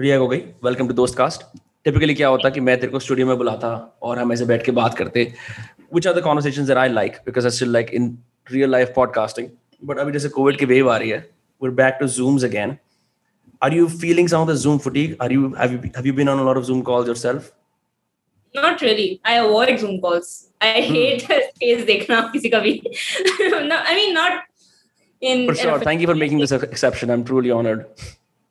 रिया हो गई welcome to दोस्त कास्ट टिपिकली क्या होता कि मैं तेरे को स्टूडियो में बुलाता और हम ऐसे बैठ के बात करते which are the conversation that I like because I still like in real life podcasting but अभी जैसे कोविड की वेव आ रही है to zooms again are you feeling some of the zoom fatigue are you have you have you been on a lot of zoom calls yourself not really i avoid zoom calls i hmm. hate face dekhna kisi ka bhi no i mean not in for sure thank you for making this exception i'm truly honored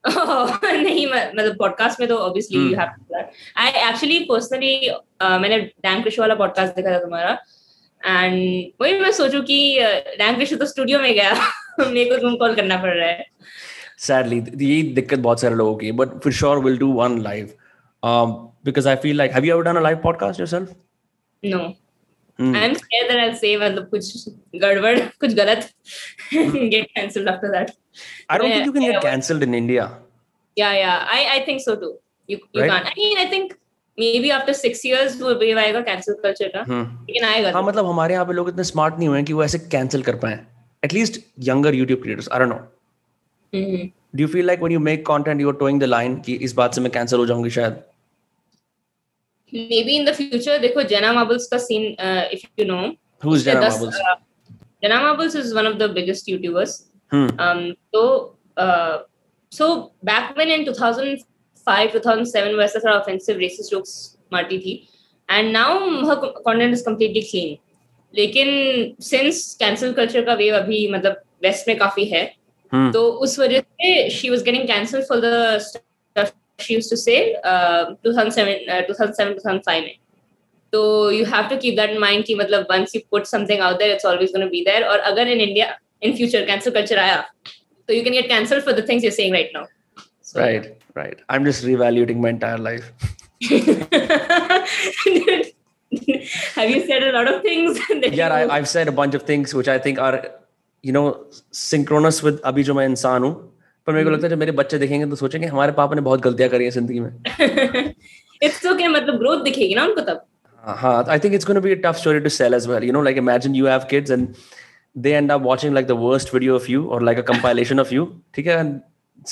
नहीं मतलब podcast में तो obviously you have to I actually personally मैंने डैंग क्रिश वाला podcast देखा था तुम्हारा एंड वही मैं सोचू कि डैंग क्रिश तो स्टूडियो में गया मेरे को जूम कॉल करना पड़ रहा है sadly ये दिक्कत बहुत सारे लोगों की but for sure we'll do one live um because I feel like have you ever done a live podcast yourself no Hmm. I'm scared that I'll say मतलब कुछ गड़बड़ कुछ गलत get cancelled after that. I don't think you can get cancelled in India. Yeah, yeah, I I think so too. You you right? can't. I mean, I think maybe after six years वो wave आएगा cancel culture का. Hmm. लेकिन आएगा. हाँ मतलब हमारे यहाँ पे लोग इतने smart नहीं हुए हैं कि वो ऐसे cancel कर पाए. At least younger YouTube creators. I don't know. Mm-hmm. Do you feel like when you make content, you're towing the line कि इस बात से मैं cancel हो जाऊँगी शायद? maybe in the future देखो Jenna Marbles का scene uh, if you know who's Jenna Marbles uh, Jenna Marbles is one of the biggest YouTubers hmm. um so uh, so back when in 2005 2007 वैसा थोड़ा offensive racist jokes मारती थी and now her content is completely clean लेकिन since cancel culture का wave अभी मतलब west में काफ़ी है hmm. तो उस वजह से she was getting cancelled for the stuff she used to say uh, 2007 uh, 2007 2005 में तो you have to keep that in mind कि मतलब once you put something out there it's always going to be there और अगर in India in future cancel culture आया so you can get cancelled for the things you're saying right now so, right right I'm just reevaluating my entire life have you said a lot of things yeah I, I've said a bunch of things which I think are you know synchronous with अभी जो मैं इंसान हूँ पर मेरे को लगता है जब मेरे बच्चे देखेंगे तो सोचेंगे हमारे पापा ने बहुत गलतियां करी हैं जिंदगी में इट्स ओके मतलब ग्रोथ दिखेगी ना उनको तब हाँ I think it's gonna be a tough story to sell as well you know like imagine you have kids and they end up watching like the worst video of you or like a compilation of you ठीक है and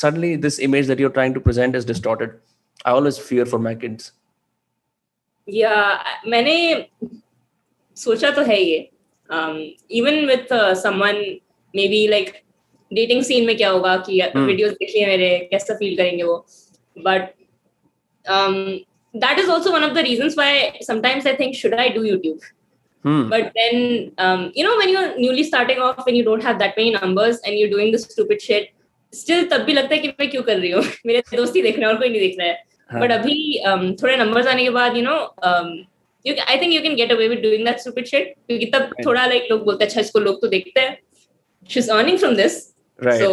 suddenly this image that you're trying to present is distorted I always fear for my kids yeah मैंने सोचा तो है ये um, even with uh, someone maybe like dating scene में क्या होगा कि वीडियोस hmm. देखिए मेरे कैसा फील करेंगे वो but that is also one of the reasons why sometimes I think should I do YouTube. Hmm. But then, um, you know, when you're newly starting off and you don't have that many numbers and you're doing this stupid shit, still तब भी लगता है कि मैं क्यों कर रही हूँ मेरे दोस्त ही देख रहे हैं और कोई नहीं देख रहा है बट अभी um, थोड़े नंबर्स आने के बाद you know I think you can get away with doing that stupid shit क्योंकि तब right. थोड़ा लाइक लोग बोलते हैं अच्छा इसको लोग तो देखते हैं she is earning from this right so,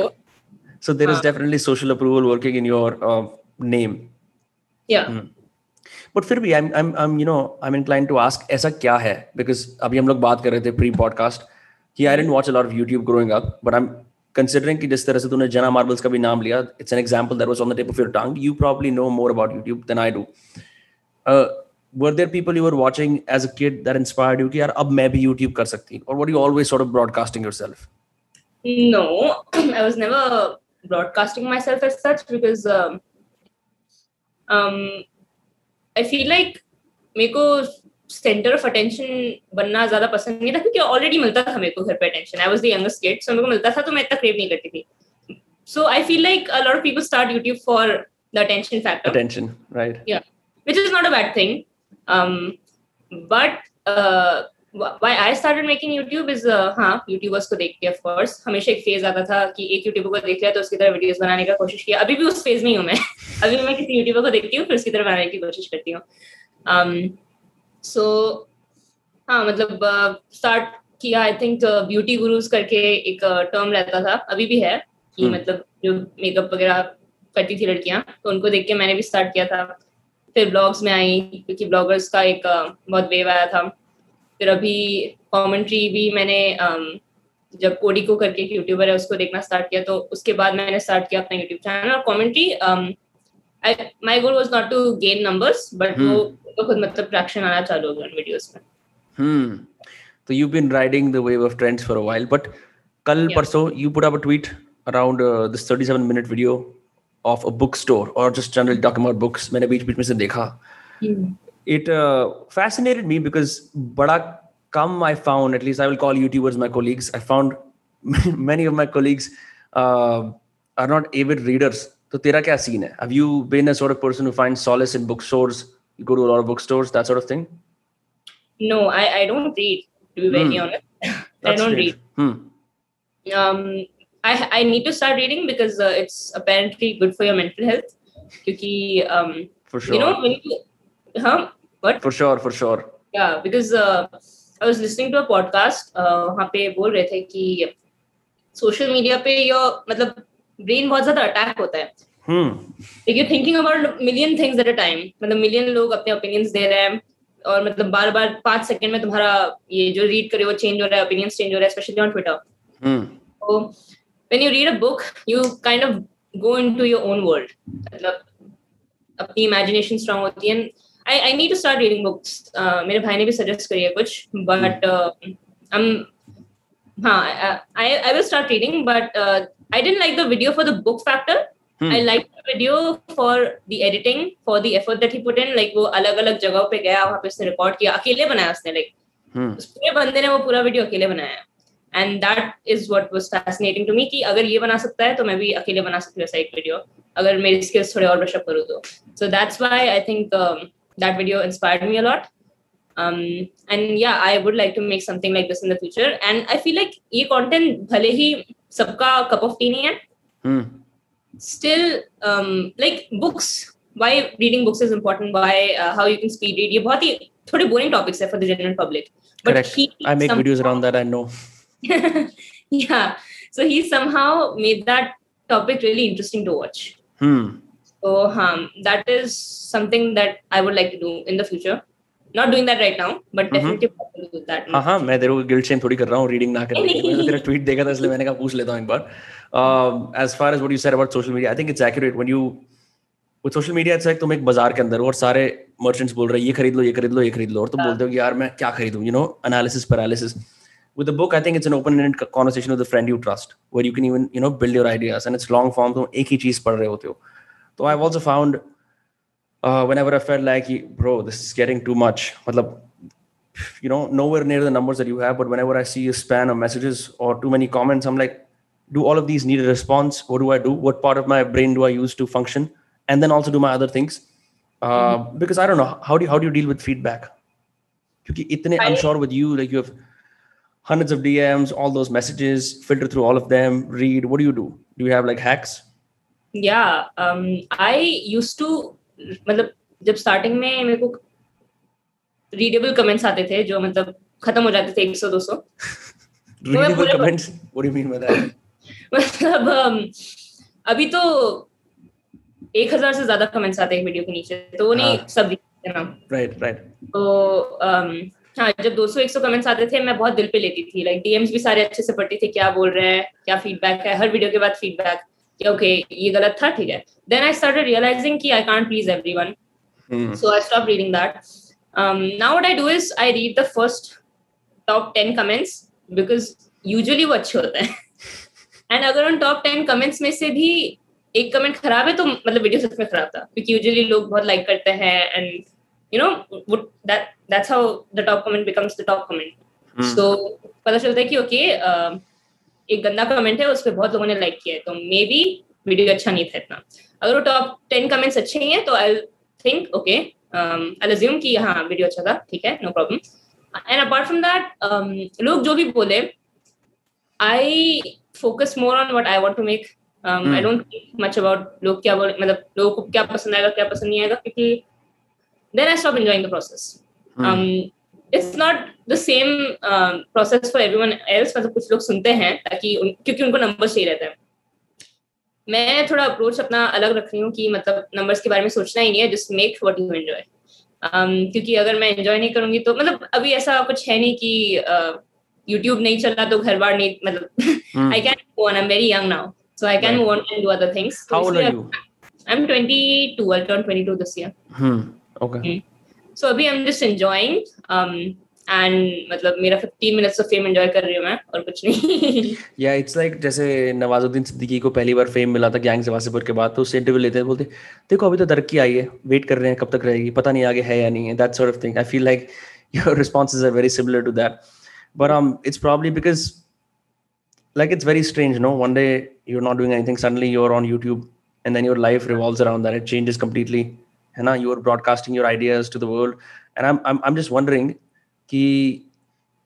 so there is uh, definitely social approval working in your uh, name yeah mm. But फिर भी I am I you know I am incline to ask ऐसा क्या है? Because अभी हम लोग बात कर रहे थे प्री पॉडकास्ट कि I didn't watch a of YouTube growing up but I am considering कि जिस तरह से तूने जना मार्बल्स का भी नाम लिया it's an example that was on the tip of your tongue you probably know more about YouTube than I do were there people you were watching as a kid that inspired you कि यार अब मैं भी YouTube कर सकती और what you always sort of broadcasting yourself? No, I was never broadcasting myself as such because um, I feel like मेरे को सेंटर ऑफ़ अटेंशन बनना ज़्यादा पसंद नहीं था क्योंकि ऑलरेडी मिलता था मेरे को घर पे attention I was the youngest kid so मेरे को मिलता था तो मैं इतना क्रेव नहीं करती थी. So I feel like a lot of people start YouTube for the attention factor attention right या which is not a bad thing but why I started making YouTube is uh, हाँ YouTubers को देख के of course. हमेशा एक phase आता था कि एक यूट्यूबर को देख लिया तो उसकी तरह वीडियोस बनाने का कोशिश किया। अभी भी उस फ़ेज़ में ही हूँ मैं। अभी मैं किसी यूट्यूबर को देखती हूँ फिर उसकी तरह बनाने की कोशिश करती हूँ। सो um, हाँ मतलब स्टार्ट uh, किया आई थिंक ब्यूटी गुरुज करके एक टर्म uh, रहता था। अभी भी है कि hmm. मतलब जो मेकअप वगैरह करती थी लड़कियाँ तो उनको देख के मैंने भी स्टार्ट किया था। फिर ब्लॉग्स में आई क्योंकि ब्लॉगर्स का एक uh, बहुत वेव आया था। फिर अभी कॉमेंट्री भी मैंने um, जब कोडी को करके एक यूट्यूबर है उसको देखना स्टार्ट किया तो उसके बाद मैंने स्टार्ट किया अपना यूट्यूब चैनल और commentary my goal was not to gain numbers but वो तो खुद मतलब ट्रैक्शन आना चालू हो गया उन वीडियोस में। हम्म तो you been riding the wave of trends for a while but कल परसों you put up a tweet around this 37 minute video of a bookstore or just generally talking about books मैंने बीच बीच में से देखा। it uh, fascinated me because Badak come I found, at least I will call YouTubers my colleagues, I found many of my colleagues uh, are not avid readers. So, tera kya scene hai? Have you been a sort of person who finds solace in bookstores? You go to a lot of bookstores, that sort of thing? No, I, I don't read, to be very mm. honest. I don't strange. read. Hmm. Um, I, I need to start reading because uh, it's apparently good for your mental health. Because, um, for sure. you know, when you हम but for sure for sure या because I was listening to a podcast वहाँ पे बोल रहे थे कि social media पे your मतलब ब्रेन बहुत ज़्यादा अटैक होता है। हम्म you thinking about million things at a time मतलब मिलियन लोग अपने ओपिनियंस दे रहे हैं और मतलब बार बार पाँच सेकंड में तुम्हारा ये जो रीड करे वो चेंज हो रहा है ओपिनियन चेंज हो रहा है स्पेशली ऑन ट्विटर तो when you read a book you kind of go in your own world मतलब अपनी इमेजिनेशन स्ट्रांग होती है I I need to start reading books. Uh, मेरे भाई ने भी suggest करी है कुछ, but uh, I'm हाँ I I will start reading, but uh, I didn't like the video for the book factor. Hmm. I liked the video for the editing, for the effort that he put in. Like वो अलग अलग जगहों पे गया, वहाँ पे उसने record किया, अकेले बनाया उसने like Hmm. उस पूरे बंदे ने वो पूरा वीडियो अकेले बनाया and that is what was fascinating to me कि अगर ये बना सकता है तो मैं भी अकेले बना सकती हूँ ऐसा एक वीडियो अगर मेरी स्किल्स थोड़े और ब्रश अप करूँ तो so that's why I think That video inspired me a lot um and yeah i would like to make something like this in the future and i feel like ये content भले ही सबका cup of tea नहीं है Hmm. still um like books why reading books is important why uh, how you can speed read ये बहुत ही थोड़े boring topics है for the general public but Correct. he I make somehow- videos around that. I know. yeah so he somehow made that topic really interesting to watch Hmm. So um, that is something that i would like to do in the future not doing that right now but Mhm. definitely to do that हाँ हाँ मैं तेरे को guilt shame थोड़ी कर रहा हूँ reading ना करने के। मैंने तेरा ट्वीट देखा था इसलिए मैंने कहा पूछ लेता हूँ एक बार as far as what you said about social media I think it's accurate when you with social media it's like तुम एक बाज़ार के अंदर हो और सारे मर्चेंट्स बोल रहे हैं ये खरीद लो ये खरीद लो ये खरीद लो और तुम हाँ। बोलते हो कि यार मैं क्या खरीदूं you know analysis paralysis with the book i think it's an open ended conversation with a friend you trust where you can even you know build your ideas and it's long form तुम एक ही चीज़ पढ़ रहे होते हो So I've also found uh, whenever I felt like, bro, this is getting too much, matlab, you know, nowhere near the numbers that you have. But whenever I see a span of messages or too many comments, I'm like, do all of these need a response? What do I do? What part of my brain do I use to function? And then also do my other things. Uh, mm-hmm. Because I don't know, how do you, how do you deal with feedback? Because itne, I'm sure with you, like you have hundreds of DMs, all those messages, filter through all of them, read. What do you do? Do you have like hacks? Um i used to मतलब जब starting में मेरे को readable comments आते थे जो मतलब खत्म हो जाते थे 100 200 readable पूरे- comments? What do you mean मतलब um, अभी तो एक हज़ार से ज़्यादा कमेंट्स आते हैं वीडियो के नीचे तो वो नहीं हाँ। सब दिखते ना। Right right. तो um, हाँ जब 200 100 कमेंट्स आते थे मैं बहुत दिल पे लेती थी लाइक डीएम्स भी सारे अच्छे से पढ़ती थी क्या बोल रहे हैं क्या फीडबैक है हर वीडियो के बाद फीडबैक कि ओके ये गलत था ठीक है. देन आई स्टार्टेड रियलाइजिंग कि I can't please everyone so I stopped reading that. Um, now what I do is I read the first top 10 comments because usually वो अच्छे होते हैं. एंड अगर उन टॉप 10 कमेंट्स में से भी एक कमेंट खराब है तो मतलब वीडियो सच में खराब था. क्योंकि यूजुअली लोग बहुत लाइक करते हैं and you know that that's how the top comment becomes the top comment. So पता चलता है कि ओके एक गंदा कमेंट है उस पर बहुत लोगों ने लाइक किया है तो मे बी वीडियो अच्छा नहीं था इतना। अगर वो टॉप टेन कमेंट्स अच्छे ही हैं तो I think okay I assume कि हाँ वीडियो अच्छा था ठीक है no problem and apart from that लोग जो भी बोले I focus more on what I want to make I. Don't much about लोग क्या बोले मतलब लोगों को क्या पसंद आएगा क्या पसंद नहीं आएगा क्योंकि then I stop enjoying the process It's not the same um, process for everyone else मतलब कुछ लोग सुनते हैं ताकि उन, क्योंकि उनको नंबर्स चाहिए रहते हैं। मैं थोड़ा अप्रोच अपना अलग रख रही हूँ कि मतलब नंबर्स के बारे में सोचना ही नहीं है just make what you enjoy क्योंकि अगर मैं एंजॉय नहीं करूँगी तो मतलब अभी ऐसा कुछ है नहीं कि यूट्यूब नहीं चल रहा तो घर बार नहीं मतलब. I can move on I am very young now so I can. Move on and do other things how old are you? I am 22 I'll turn 22 this year hmm. So abhi i'm just enjoying um and मतलब मेरा 15 minutes of fame enjoy कर रही हूँ मैं और कुछ नहीं या इट्स लाइक जैसे नवाजुद्दीन सिद्दीकी को पहली बार फेम मिला था गैंग से वासेपुर के बाद तो उससे इंटरव्यू लेते हैं बोलते देखो अभी तो तरक्की आई है वेट कर रहे हैं कब तक रहेगी पता नहीं आगे है या नहीं है that sort of thing I feel like your responses are very similar to that but um it's probably because like it's very strange no one day you're not doing anything suddenly you're on youtube and then your life revolves around that it changes completely and now you're broadcasting your ideas to the world. And i'm i'm, I'm just wondering ki,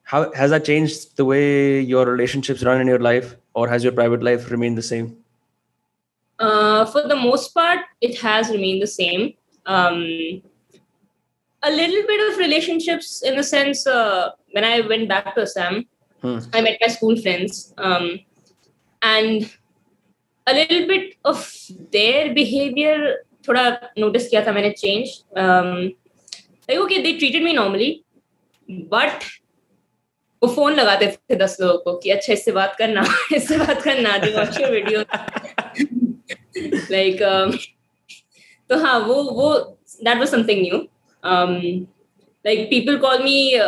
how has that changed the way your relationships run in your life or has your private life remained the same? Uh, for the most part it has remained the same. Um, a little bit of relationships in the sense uh, when I went back to Assam, hmm. I met my school friends, um, and a little bit of their behavior थोड़ा notice किया था मैंने change Um, like okay, they treated me normally, but वो phone लगाते थे दस लोगों को कि अच्छा इससे बात करना इससे बात करना they watch your video like तो हाँ वो वो that was something new like people call me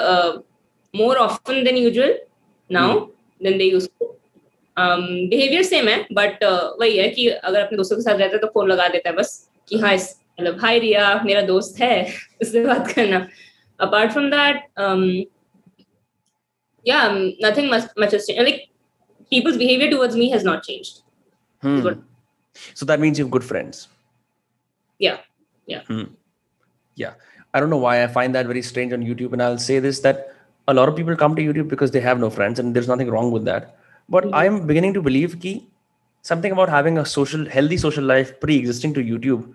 more often than mm. than they used to. Behaviour same है बट वही है कि अगर अपने दोस्तों के साथ रहता है तो फ़ोन लगा देता है बस। कि हाँ इस मतलब हाय रिया मेरा दोस्त है उससे बात करना apart from that yeah nothing much much has changed like people's behavior towards me has not changed hmm. so that means you have good friends yeah yeah hmm. yeah I don't know why I find that very strange on YouTube. And I'll say this that a lot of people come to YouTube because they have no friends, and there's nothing wrong with that. But mm-hmm. I'm beginning to believe that something about having a social, healthy social life pre-existing to YouTube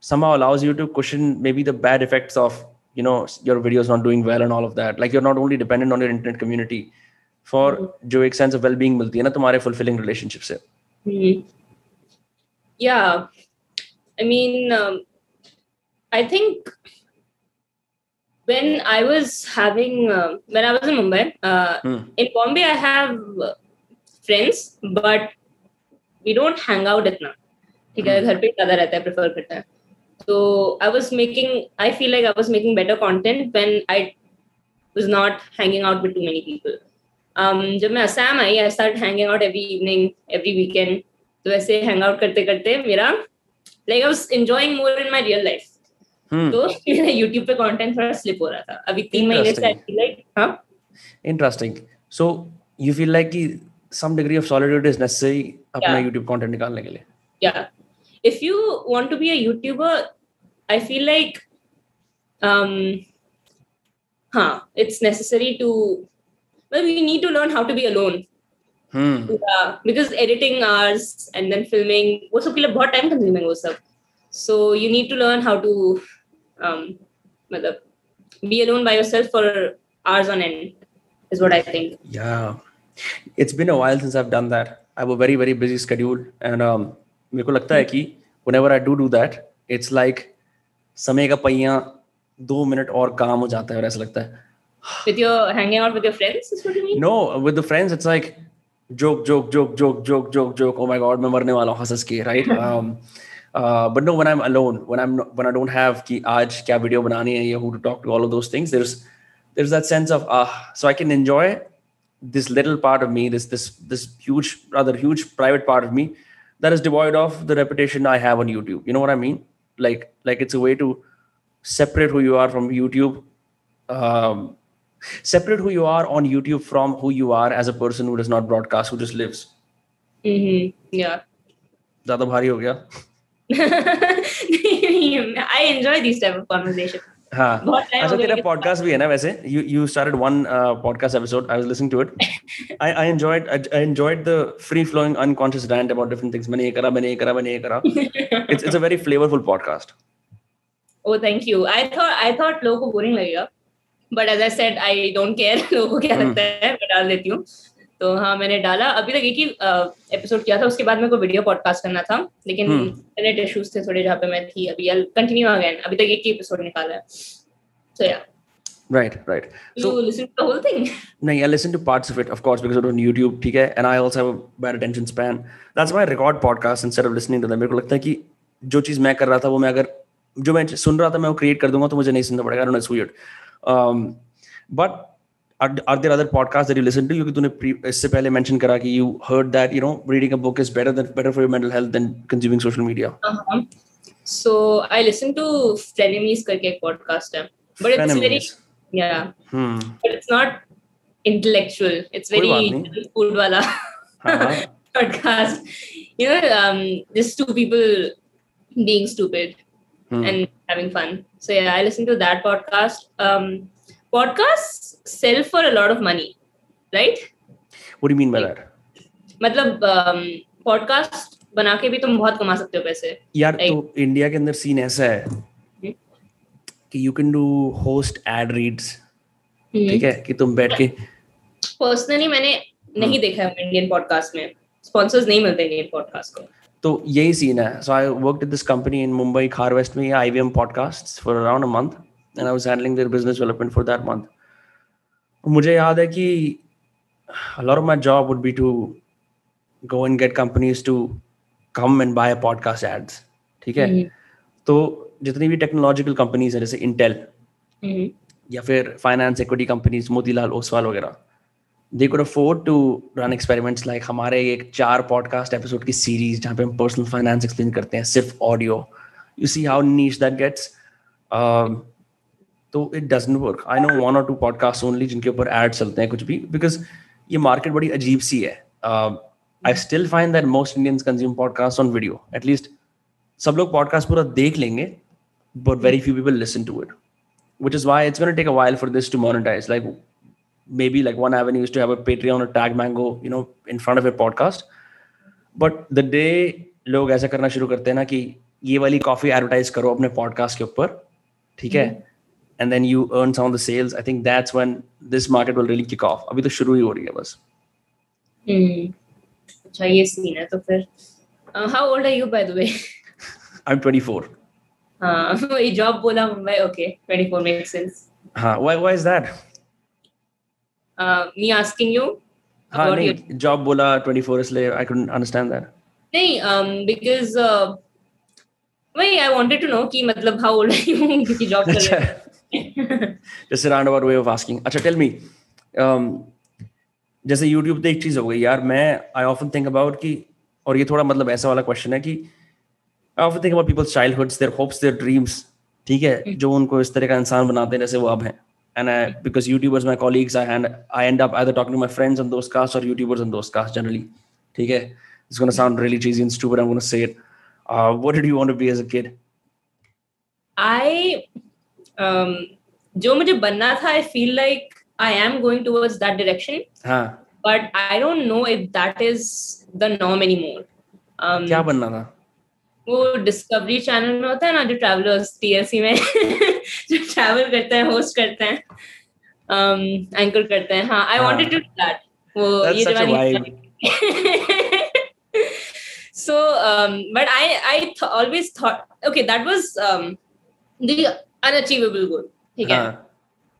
somehow allows you to cushion maybe the bad effects of you know your videos not doing well and all of that. Like you're not only dependent on your internet community for mm-hmm. जो एक sense of well-being मिलती है ना तुम्हारे fulfilling relationship से. Mm-hmm. Yeah, I mean, um, I think when I was having uh, when I was in Mumbai, uh, hmm. in Bombay, I have friends, but we don't hang out इतना। ठीक है घर पे ज़्यादा रहता है prefer करता है। तो I was making I feel like I was making better content when I was not hanging out with too many people जब मैं Assam I I start hanging out every evening every weekend तो ऐसे hang out करते करते मेरा like I was enjoying more in my real life तो YouTube पे content थोड़ा स्लिप हो रहा था। अभी तीन महीने से आई लाइक हाँ? Interesting so you feel like some degree of solitude is necessary अपना yeah. YouTube content निकालने के लिए yeah if you want to be a YouTuber I feel like um huh it's necessary to well you need to learn how to be alone hmm. yeah, because editing hours and then filming वो सब के लिए बहुत time consuming वो सब so you need to learn how to um, be alone by yourself for hours on end is what I think. Yeah, it's been a while since I've done that. I have a very very busy schedule, and um, मेरे को लगता है कि whenever I do do that, it's like समय का पहिया दो minute और काम हो जाता है और ऐसा लगता है with your hanging out with your friends is what you mean no with the friends it's like joke joke joke joke joke joke joke oh my god मैं मरने वाला हूँ हंस के right um, uh, but no, when I'm alone, when I'm when I don't have ki aaj kya video banani hai, who to talk to, all of those things, there's there's that sense of ah, uh, so I can enjoy this little part of me, this this this huge, rather huge private part of me that is devoid of the reputation I have on YouTube. You know what I mean? Like like it's a way to separate who you are from YouTube. Um, separate who you are on YouTube from who you are as a person who does not broadcast, who just lives. Mm-hmm. Yeah. ज़्यादा भारी हो गया I enjoy these type of conversation. हाँ। अच्छा तेरा podcast भी है ना वैसे? You you started one podcast episode I was listening to it I I enjoyed I enjoyed the free flowing unconscious rant about different things मैंने ये करा मैंने ये करा मैंने ये करा। It's it's a very flavourful podcast oh thank you I thought I thought लोगों को बोरिंग लगेगा but as I said I don't care लोगों को क्या लगता है मैं डाल देती हूँ। तो हाँ मैंने डाला अभी तक एक ही एपिसोड किया था उसके बाद मेरे को वीडियो पॉडकास्ट करना था लेकिन इंटरनेट इश्यूज़ थे थोड़े जहाँ पे मैं थी अभी कंटिन्यू अगेन अभी तक एक ही एपिसोड निकाला है सो या Right, right. You So listen to the whole thing? No, I listen to parts of it, of course, because I on YouTube, ठीक है, and I also have a bad attention span. That's why I record podcasts instead of listening to them. मेरे को लगता है कि जो चीज़ मैं कर रहा था वो मैं अगर जो मैं सुन रहा था मैं वो क्रिएट कर दूँगा तो मुझे नहीं सुनना पड़ेगा. I don't know, it's weird. Um, but are, there other podcasts that you listen to क्योंकि तूने इससे पहले mention करा कि you heard that you know reading a book is better than better for your mental health than consuming social media Uh-huh. So I listen to Frenemies करके एक podcast है, but it's Frenemies. very yeah, hmm but it's not intellectual. It's very food वाला हाँ हाँ podcast. You know, um, just two people being stupid hmm. and having fun. So yeah, I listen to that podcast. Um, podcasts sell for a lot of money, right? what do you mean by that? मतलब podcast बना के भी तुम बहुत कमा सकते हो पैसे। यार Like- तो इंडिया के अंदर सीन ऐसा है कि you can do host ad reads ठीक है? कि तुम बैठ के पर्सनली मैंने नहीं देखा है इंडियन पॉडकास्ट में। स्पॉन्सर्स नहीं मिलते इंडियन पॉडकास्ट को। तो यही सीन है। So I worked at this company in Mumbai Khar west में IVM podcasts for around a month and I was handling their business development for that month मुझे याद है कि a lot of my job would be to go and get companies to come and buy podcast ads ठीक है? तो जितनी भी technological companies हैं जैसे इंटेल हम्म, या फिर finance equity companies Motilal Oswal वगैरह they could afford to run experiments like हमारे एक चार पॉडकास्ट एपिसोड की सीरीज़ जहाँ पे हम पर्सनल फाइनेंस एक्सप्लेन करते हैं सिर्फ़ audio you see how niche that gets तो it doesn't work I know one और टू पॉडकास्ट ओनली जिनके ऊपर एड चलते हैं कुछ भी बिकॉज़ ये मार्केट बड़ी अजीब सी है। I still find that most Indians consume podcast on video at least सब लोग पॉडकास्ट पूरा देख लेंगे but very few people listen to it which is why it's take a while for this to monetise like maybe like one even use to have a petri on a Tag Mango you know in front of a podcast but the day लोग ऐसा करना शुरू करते हैं ना कि ये वाली कॉफ़ी एडवर्टाइज करो अपने पॉडकास्ट के ऊपर, ठीक है? mm-hmm. and then you earn some of the sales I think that's when this market will really kick off अभी तो शुरू ही हो रही है बस हम्म, अच्छा ये सीन है तो फिर how old are you by the way I am 24 हाँ वही जॉब बोला मुंबई ओके 24 मेक्स सेंस हाँ why why is that me asking you हाँ About नहीं जॉब बोला 24 इसलिए आई couldn't understand that नहीं um, बिकॉज वही आई वांटेड टू नो कि मतलब हाउ ओल्ड आर यू क्योंकि जॉब कर अच्छा रहे हो Just a roundabout way of asking. अच्छा tell me, um, जैसे YouTube पे एक चीज़ हो गई यार मैं I often think about कि और ये थोड़ा मतलब ऐसा वाला क्वेश्चन है कि I often think about people's childhoods, their hopes, their dreams. ठीक है जो उनको इस तरह का इंसान बनाते हैं जैसे वो अब हैं and I, because YouTubers, my colleagues, I hand I end up either talking to my friends on those casts or YouTubers on those casts generally. है It's gonna sound really cheesy and stupid. I'm gonna say it. Uh, what did you want to be as a kid? I um, जो मुझे बनना था I feel like I am going towards that direction but I don't know if that is the norm anymore. Um, क्या बनना था? वो Discovery channel में होता है ना जो ट्रैवलर्स टीएलसी में जो ट्रैवल करते हैं होस्ट करते हैं एंकर करते हैं। हाँ I. Wanted to do that वो That's ये वाली so um, but i i th- always thought okay that was um, the unachievable goal. ठीक है?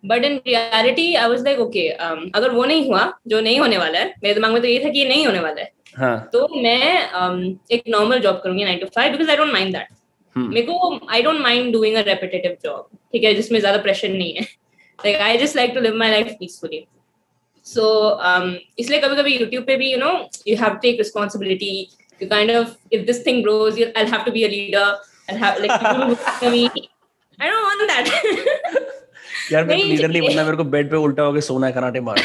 But in reality I was like okay अगर वो नहीं हुआ जो नहीं होने वाला है मेरे दिमाग में तो ये था कि ये नहीं होने वाला है। हाँ। तो मैं um, एक नॉर्मल जॉब करूँगी nine to five because I don't mind that मेरे को I don't mind doing a repetitive job ठीक है जिसमें ज़्यादा प्रेशर नहीं है। Like I just like to live my life peacefully so इसलिए कभी कभी यूट्यूब पे भी you know you have take responsibility you kind of if this thing grows I have to be a leader I have like I don't want that यार नहीं leader नहीं बनना मेरे को बेड पे उल्टा होके सोना है कराटे मार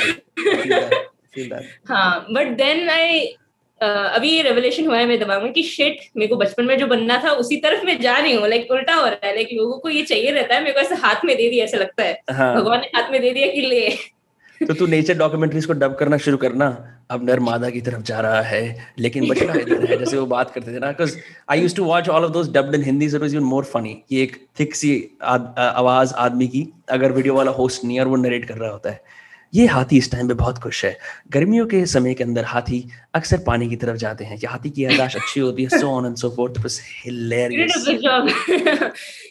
हाँ। बट देन आई अभी ये रेवलेशन हुआ है मेरे दिमाग में कि शिट मेरे को बचपन में जो बनना था उसी तरफ़ मैं जा रही हूँ। लाइक उल्टा हो रहा है। लाइक लोगों को ये चाहिए रहता है मेरे को ऐसे हाथ में दे दिया ऐसा लगता है। हाँ। भगवान ने हाथ में दे दिया कि ले। तो तू नेचर डॉक्यूमेंट्रीज को डब करना शुरू करना। अब नरमादा की तरफ़ जा रहा है लेकिन बचना इधर है जैसे वो बात करते थे ना because I use to watch all of those dubbed in Hindi so even more funny कि एक थिक सी आद, आवाज़ आदमी की अगर वीडियो वाला होस्ट नहीं और वो नरेट कर रहा होता है। ये हाथी इस टाइम पे बहुत खुश है। गर्मियों के समय के अंदर हाथी अक्सर पानी की तरफ़ जाते हैं हाथी की यादाश्त अच्छी होती है so on and so forth बस hilarious job.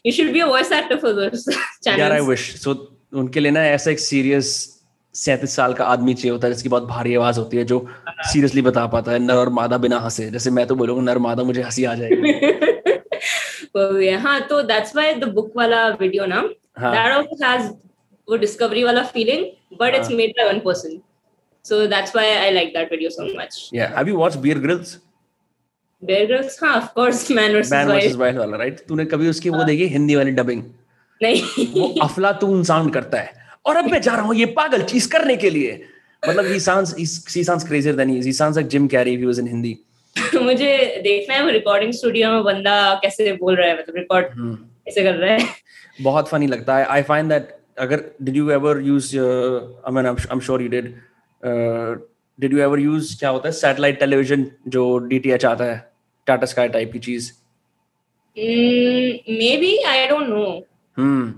you should be a voice actor for those यार आई विश सो उनके लिए ना ऐसा एक सीरियस सैंतीस साल का आदमी चाहिए होता है जिसकी बहुत भारी आवाज़ होती है जो सीरियसली बता पाता है नर और मादा बिना हंसे जैसे मैं तो बोलूँगा नर मादा मुझे हँसी आ जाएगी हाँ तो that's why the book वाला video ना हाँ that also has वो डिस्कवरी वाला फीलिंग बट इट्स हाँ. Made by one person so that's why I like that video so much Yeah. Have you watched Beer Grylls? Bear Grylls हाँ of course man versus Man wild vs. Wild वाला, right? तूने कभी उसकी वो देखी हिंदी वाली dubbing? नहीं वो अफलातून साउंड करता है और अब मैं जा रहा हूँ ये पागल चीज़ करने के लिए। मतलब he sounds he's, he sounds crazier than he is. He sounds like Jim Carrey if he was in Hindi. मुझे देखना है वो रिकॉर्डिंग स्टूडियो में बंदा कैसे बोल रहा है मतलब रिकॉर्ड हम्म। कैसे कर रहा है। बहुत फनी लगता है। आई फाइंड दैट अगर did you ever use I mean I am sure you did did you ever use क्या होता है सैटेलाइट टेलीविज़न जो डीटीएच आता है टाटा स्काई टाइप की चीज़ maybe I don't know हम्म।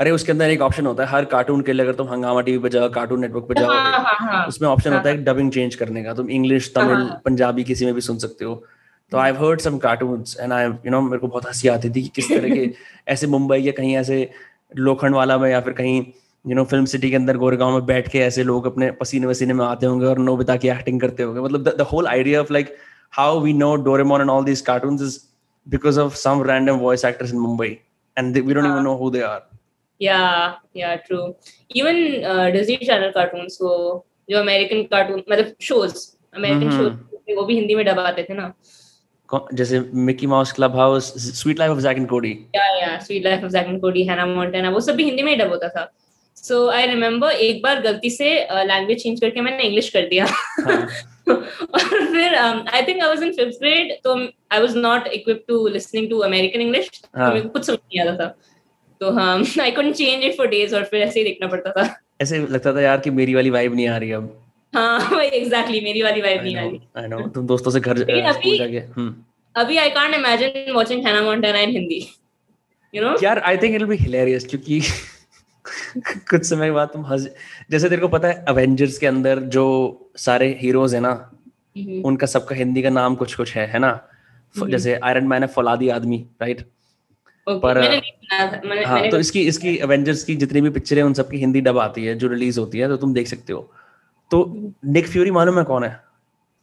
अरे उसके अंदर एक ऑप्शन होता है हर कार्टून के लिए अगर तुम हंगामा टीवी पे जाओ कार्टून नेटवर्क पे जाओ हाँ हाँ हाँ। उसमें ऑप्शन होता है डबिंग चेंज करने का। तुम इंग्लिश तमिल हाँ। पंजाबी किसी में भी सुन सकते हो। तो I heard some cartoons and I you know मेरे को बहुत हँसी आती थी कि किस तरह के ऐसे मुंबई या कहीं ऐसे लोखंड वाला में या फिर कहीं यू नो फ़िल्म सिटी के अंदर गोरेगांव में बैठ के ऐसे लोग अपने पसीने वसीने में आते होंगे और नोबिता की एक्टिंग करते होंगे। मतलब the whole idea of like how we know Doraemon and all these cartoons is because of some random voice actors in Mumbai and we don't even know who. They are yeah yeah true. Even uh, disney channel cartoons वो जो American cartoon मतलब shows American shows वो भी हिंदी में dub आते थे ना। जैसे Mickey Mouse Clubhouse Suite Life of Zack and Cody या या Suite Life of Zack and Cody Hannah Montana वो सब भी हिंदी में ही डब होता था। सो आई रिमेम्बर एक बार गलती से लैंग्वेज चेंज करके मैंने इंग्लिश कर दिया। हाँ। और फिर I think I was in fifth grade तो I was not equipped to listening to American English तो हाँ। मेरे को कुछ समझ नहीं आता था। तो हाँ I couldn't change it for days और फिर ऐसे ही देखना पड़ता था। ऐसे लगता था यार कि मेरी वाली वाइब नहीं आ रही अब। हाँ वही एग्जैक्टली मेरी वाली वाइब नहीं आ रही। I know. तुम दोस्तों से घर स्कूल जाके हम्म। अभी I can't imagine watching Hannah Montana in Hindi you know यार I think it will be hilarious क्योंकि कुछ समय बाद तुम हंस जैसे तेरे को पता है अवेंजर्स के अंदर जो सारे हीरोज है ना उनका सबका हिंदी का नाम कुछ कुछ है है ना? हम्म। जैसे आयरन मैन है फौलादी आदमी राइट पर, मैंने नहीं मैंने हाँ मैंने तो इसकी इसकी अवेंजर्स की जितनी भी पिक्चरें उन सबकी हिंदी डब आती है जो रिलीज़ होती है तो तुम देख सकते हो। तो निक फ्यूरी मालूम है कौन है?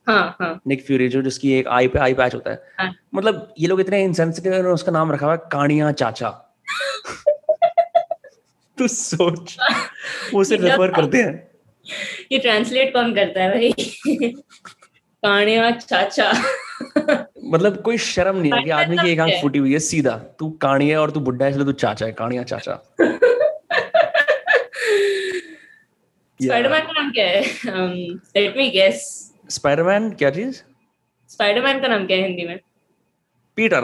हाँ हाँ। निक फ्यूरी जो जिसकी एक आई पे आई पैच होता है। हाँ। मतलब ये लोग इतने इंसेंसिटिव है उसका नाम रखा हुआ है कानिया चाचा। तू सोच। वो उसे रेफर करते हैं। ये ट्रांसलेट कौन करता है भाई? कानिया चाचा। मतलब कोई शर्म नहीं है कि आदमी की एक आँख फूटी हुई है सीधा। तू कानिया और तू बुड्ढा है इसलिए तू चाचा है कानिया चाचा। स्पाइडरमैन का नाम क्या है? लेट मी गेस स्पाइडरमैन क्या चीज़? स्पाइडरमैन का नाम क्या है हिंदी में? पीटर।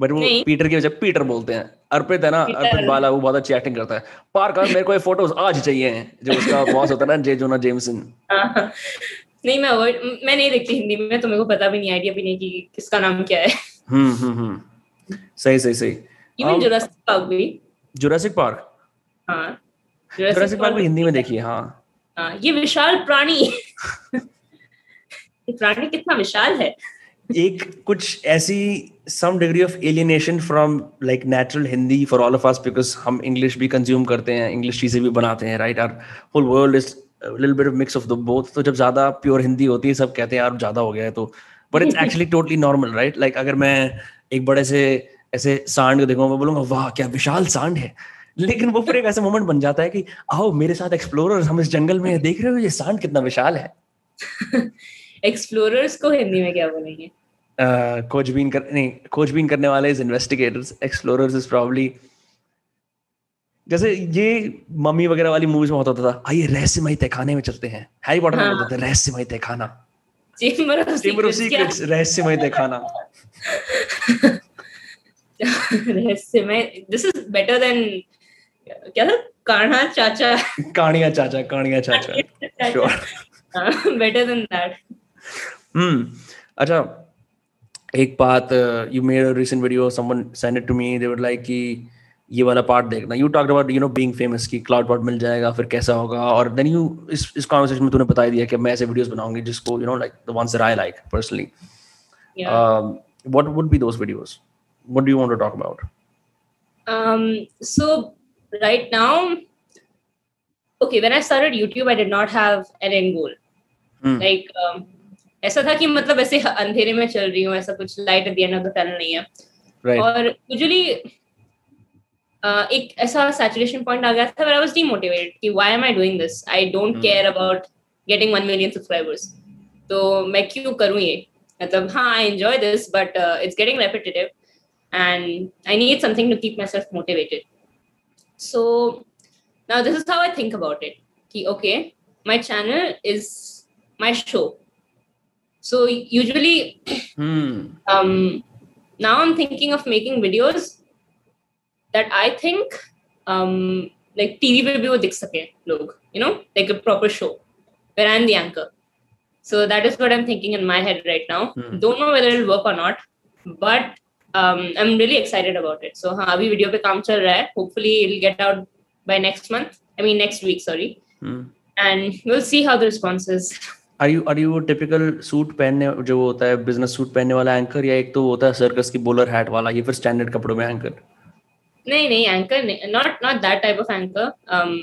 बट वो पीटर की वजह पीटर बोलते हैं। अर्पित है ना अर्पित बाला वो बहुत अच्छी एक्टिंग करता है। पार कर मेरे को ये फ़ोटोज़ आज चाहिए जो उसका बॉस होता है ना जे जोना जेमसन। हाँ, नहीं मैं avoid- मैं नहीं देखती हिंदी में तो मेरे को पता भी नहीं आइडिया भी नहीं कि किसका नाम क्या है। हम्म हम्म हम्म। सही सही सही। इवन जुरासिक पार्क भी? जुरासिक पार्क हाँ। जुरासिक पार्क भी हिंदी में देखी है। हाँ हाँ। ये विशाल प्राणी। ये प्राणी कितना विशाल है। एक कुछ ऐसी some degree of alienation from like natural Hindi for all of us because हम इंग्लिश भी कंज्यूम करते हैं इंग्लिश चीज़ें भी बनाते हैं right our whole world is little bit of mix of the both तो जब ज़्यादा प्योर हिंदी होती है सब कहते हैं यार ज़्यादा हो गया है तो. But it's actually totally normal right like अगर मैं एक बड़े से ऐसे सांड को देखूँगा मैं बोलूँगा वाह क्या विशाल सांड है. लेकिन वो फिर एक ऐसा मोमेंट बन जाता है कि आओ मेरे साथ एक्सप्लोरर्स हम इस जंगल में हैं, देख रहे हो ये सांड कितना विशाल है? एक्सप्लोरर्स को हिंदी में क्या बोलेंगे? खोजबीन कर नहीं खोजबीन करने वाले is investigators explorers is probably जैसे ये मम्मी वगैरह वाली मूवीज़ में होता था आइए रहस्यमय तहखाने में चलते हैं। हैरी पॉटर में हाँ। बोलते थे रहस्यमय तहखाना। चेंबर ऑफ़ सीक्रेट्स रहस्यमय तहखाना। रहस्य में दिस इज़ बेटर देन क्या था? कान्हा चाचा। कानिया चाचा कानिया चाचा। Sure better than that hmm अच्छा एक बात you made a recent video someone send it to me they were like कि ये वाला पार्ट देखना। You talked about you know being famous की क्लाउड पार्ट मिल जाएगा फिर कैसा होगा? और देन यू इस इस कॉन्वर्सेशन में तूने बता दिया कि मैं ऐसे वीडियोस बनाऊँगी जिसको you know like the ones that I like personally what would be those videos what do you want to talk about Um, so right now, okay, when I started YouTube, I did not have an end goal. Hmm. Like, um, ऐसा था कि मतलब ऐसे अंधेरे में चल रही हूँ ऐसा कुछ light at the end of the tunnel नहीं है। राइट और यूजुअली uh, एक ऐसा सैचुरेशन पॉइंट आ गया था आई वाज डीमोटिवेटेड कि why am I doing this I don't care about getting 1 million subscribers तो मैं क्यों करूँ ये? मतलब हाँ I enjoy this but it's getting repetitive and I need something to keep myself motivated so now this is how I think about it कि okay my channel is my show so usually hmm. um now i'm thinking of making videos that I think like TV पे भी वो दिख सके लोग you know like a proper show where I am the anchor so that is what I am thinking in my head right now don't know whether it work और not but I am really excited about it so हाँ अभी video पे काम चल रहा है. Hopefully it get out by next month I mean next week sorry and will see how the response are you are you वो typical suit पहनने जो होता है बिज़नेस सूट पहनने वाला एंकर या एक तो होता है सर्कस की बोलर हैट वाला ये फिर स्टैंडर्ड कपड़ों में एंकर नहीं नहीं एंकर नहीं not not that type of anchor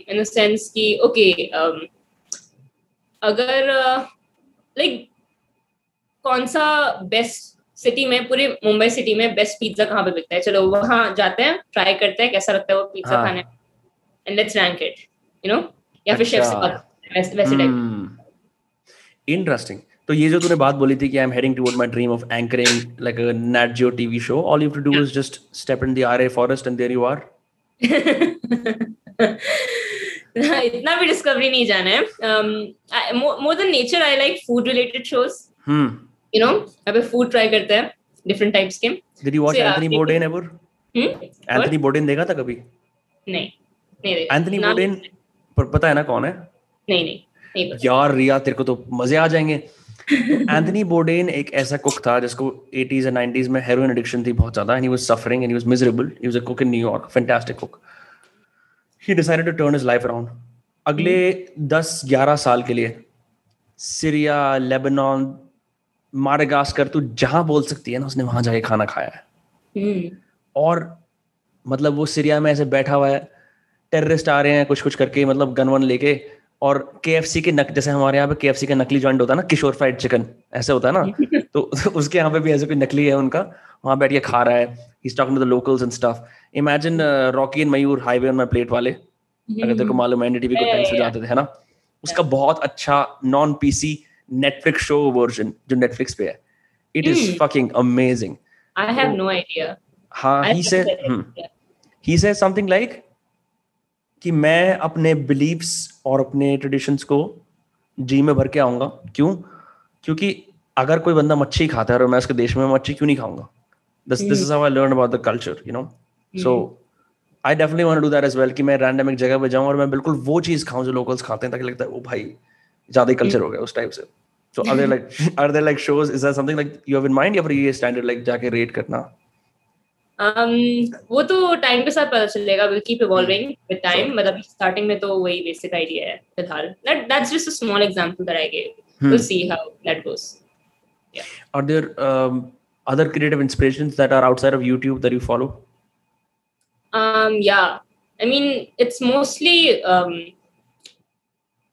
in the sense कि ओके अगर लाइक कौन सा बेस्ट सिटी में पूरे मुंबई सिटी में बेस्ट पिज्जा कहाँ पे बिकता है चलो वहाँ जाते हैं ट्राई करते हैं कैसा लगता है वो पिज्जा हाँ। खाने and let's rank it you know या फिर शेफ से। बात वैसे टाइप. इंटरेस्टिंग तो ये जो तूने बात बोली थी कि I am heading toward my dream of anchoring like a Nat Geo TV show all you have to do is just step in the rainforest and there you are इतना भी डिस्कवरी नहीं जाना है। More than nature I like food related shows hmm you know अबे food try करते हैं different types के। Did you watch Anthony Bourdain ever hmm Anthony Bourdain देखा था कभी? नहीं नहीं देखा। एंथनी बोर्डेन पर पता है ना कौन है? नहीं नहीं यार रिया तेरे को तो मज़े आ जाएँगे। एंथनी बोर्डेन एक ऐसा कुक था जिसको 80s एंड 90s में हेरोइन एडिक्शन थी बहुत ज़्यादा and he was suffering and he was miserable he was a cook in New York fantastic cook he decided to turn his life around अगले 10 11 साल के लिए सीरिया लेबनान माडागास्कर तू जहाँ बोल सकती है ना उसने वहाँ जाके खाना खाया है। हम्म। और मतलब वो सीरिया में ऐसे बैठा हुआ है टेररिस्ट आ रहे हैं कुछ कुछ करके मतलब गन वन लेके और के के नक जैसे हमारे यहाँ पे के का नकली जॉइंट होता है ना किशोर फ्राइड चिकन ऐसे होता है ना? तो उसके यहाँ पे भी ऐसे कोई नकली है उनका वहाँ बैठ के खा रहा है। He talking to the locals and stuff imagine Rocky and Mayur Highway on My Plate वाले अगर तेरे को मालूम है एनडीटीवी को पे yeah, जाते थे है ना? उसका बहुत अच्छा non PC Netflix show version जो नेटफ्लिक्स पे है। It is. Fucking amazing I have no idea हाँ ही से ही से समथिंग लाइक कि मैं अपने बिलीव्स और अपने ट्रेडिशंस को जी में भर के आऊँगा। क्यों? क्योंकि अगर कोई बंदा मच्छी खाता है और मैं उसके देश में मच्छी क्यों नहीं खाऊँगा? This this is how I learn about the culture you know so I definitely want to do that as well कि मैं रैंडम एक जगह पे जाऊँ और मैं बिल्कुल वो चीज़ खाऊं जो लोकल्स खाते हैं ताकि लगता है ओ भाई ज़्यादा ही कल्चर हो गया उस टाइप से। So are there like are there like shows is that something like you have in mind या फिर ये स्टैंडर्ड लाइक जाके रेट करना? um, वो तो टाइम के साथ पता चलेगा will keep evolving with time मतलब स्टार्टिंग में तो वही बेसिक आइडिया है फ़िलहाल। That that's just a small example that I give to see how that goes या are there other creative inspirations that are outside of YouTube that you follow um yeah. I mean it's mostly um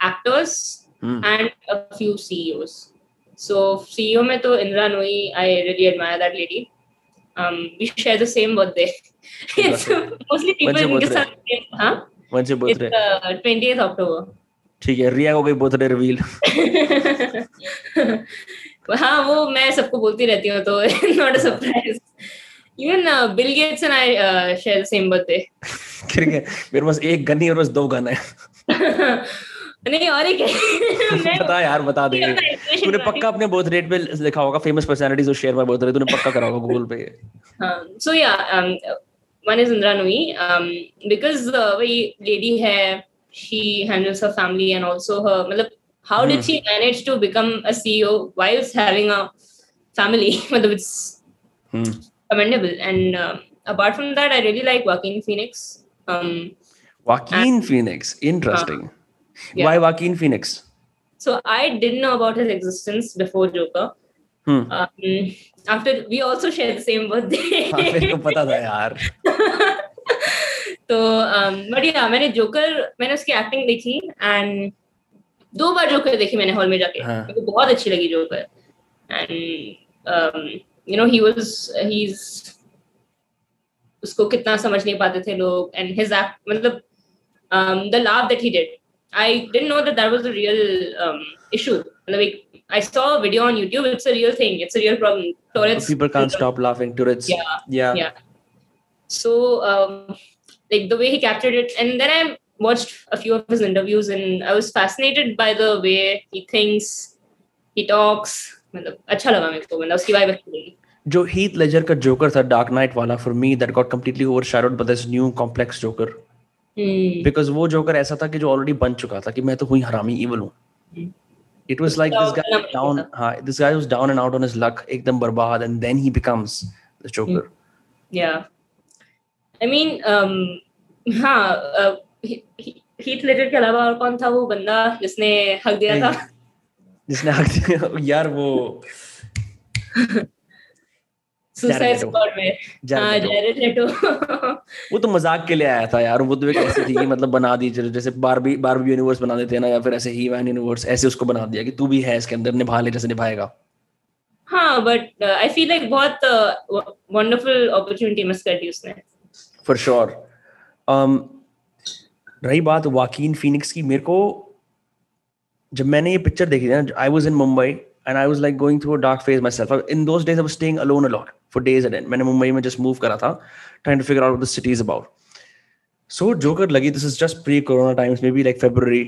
actors hmm. and a few ceos so ceo mein to indra noi i really admire that lady. Um, we share the same birthday. it's mostly people your इनके? साथ हाँ birthday? uh, 20th October. ठीक है रिया को कोई birthday reveal हाँ वो मैं सबको बोलती रहती हूँ तो not a surprise even Bill Gates and I share the same birthday ठीक है मेरे पास एक गन नहीं और बस दो गन है नहीं और एक है मैं बता यार बता दे तूने पक्का अपने बर्थ रेट पे लिखा होगा famous personalities share my birthday तूने पक्का करा होगा गूगल पे Um, um, one is Indra Nui, um, because the way lady hai, she handles her family and also her. matlab, How did she manage to become a CEO whilst having a family? matlab, it's Hmm. commendable. And um, apart from that, I really like Joaquin Phoenix. Um, Joaquin Phoenix interesting yeah. why Joaquin Phoenix so I didn't know about his existence before Joker. hmm Um, after we also share the same birthday. हाँ, मेरे को पता था यार तो but या मैंने joker मैंने उसकी एक्टिंग देखी एंड दो बार जोकर देखी मैंने हॉल में जाके हाँ. मेरे को बहुत अच्छी लगी Joker and you know he was he is उसको कितना समझ नहीं पाते थे लोग एंड हिज एक्ट मतलब the love that he did I didn't know that that was a real issue मतलब एक I saw a video on YouTube. It's a real thing. It's a real problem. Tourette's. People can't stop laughing. Tourette's. Yeah. Yeah. Yeah. So, um, like the way he captured it, and then I watched a few of his interviews, and I was fascinated by the way he thinks, he talks. मतलब अच्छा लगा मेरे को मतलब उसकी vibe अच्छी लगी जो हीथ लेजर का जोकर था डार्क नाइट वाला for me that got completely overshadowed by this new complex Joker because वो जोकर ऐसा था कि जो ऑलरेडी बन चुका था कि मैं तो हुई हरामी इवल हूँ it was like this guy down uh, this guy was down and out on his luck ekdam barbad and then he becomes the joker yeah i mean um हाँ हीथ लेजर के अलावा और कौन था वो बंदा जिसने हक दिया था जिसने हक दिया यार वो सुसाइड स्क्वाड में। हाँ लेटो वो तो मज़ाक के लिए आया था यार वो तो एक ऐसी थी मतलब बना दी जैसे बारबी बारबी यूनिवर्स बना देते हैं ना या फिर ऐसे ही वैन यूनिवर्स ऐसे उसको बना दिया कि तू भी है इसके अंदर निभा ले जैसे निभाएगा। हाँ बट आई फील लाइक बहुत वंडरफुल अपॉर्चुनिटी मिस कर दी उसने। फॉर श्योर um रही बात वाकीन फिनिक्स की मेरे को जब मैंने ये पिक्चर देखी थी ना I was in Mumbai and I was like going through a dark phase myself in those days I was staying alone a lot for days and मैंने मुंबई में जस्ट मूव करा था to figure out the city is about so Joker लगी this is just pre corona times maybe like February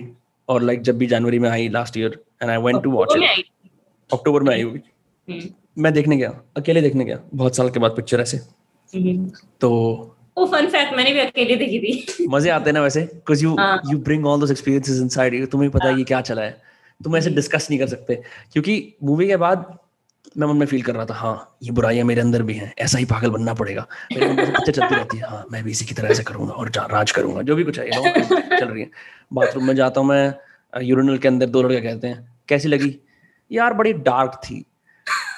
और like जब भी जनवरी में I last year and I went to watch it October में आई होगी हम्म। मैं देखने गया अकेले देखने गया बहुत साल के बाद पिक्चर ऐसे। हम्म। तो ओ फन फैक्ट मैंने भी अकेले देखी थी। मज़े आते हैं ना वैसे because you you bring all those experiences inside you तुम्हें पता है हाँ। ये क्या चला है। तुम ऐसे डिस्कस नहीं कर सकते। क्योंकि मूवी के बाद मैं मन में फील कर रहा था हाँ ये बुराइयाँ मेरे अंदर भी हैं ऐसा ही पागल बनना पड़ेगा। मेरे पिक्चर चलती रहती है हाँ मैं भी इसी की तरह ऐसे करूँगा और राज करूँगा जो भी कुछ है चल रही है। बाथरूम में जाता हूँ मैं यूरिनल के अंदर दो लड़के कहते हैं कैसी लगी? यार बड़ी डार्क थी।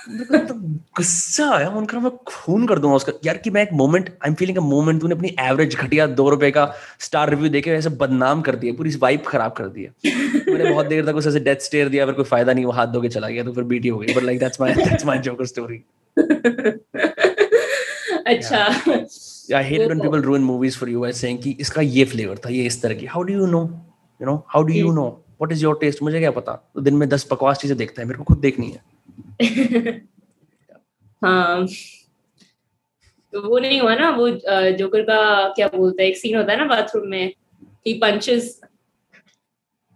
तो गुस्सा आया। उनका मैं खून कर दूँगा उसका। यार कि मैं एक moment I am feeling a moment तूने अपनी एवरेज घटिया दो रुपए का स्टार रिव्यू देके ऐसे बदनाम कर दिया। पूरी वाइब खराब कर दिया। मैंने बहुत देर तक उसे डेथ स्टेयर दिया फिर कोई फ़ायदा नहीं वो हाथ धो के चला गया तो फिर बीटी हो गई। But like that's my that's my Joker story अच्छा। I hate when people ruin movies for you by saying कि इसका ये फ्लेवर था ये इस तरह की। How do you know you know how do you know what is your taste मुझे क्या पता? तो दिन में 10 बकवास चीज़ें देखता है मेरे को खुद देखनी है। हाँ। तो वो नहीं हुआ ना वो जोकर का क्या बोलता है एक सीन होता है ना बाथरूम में ही पंचेस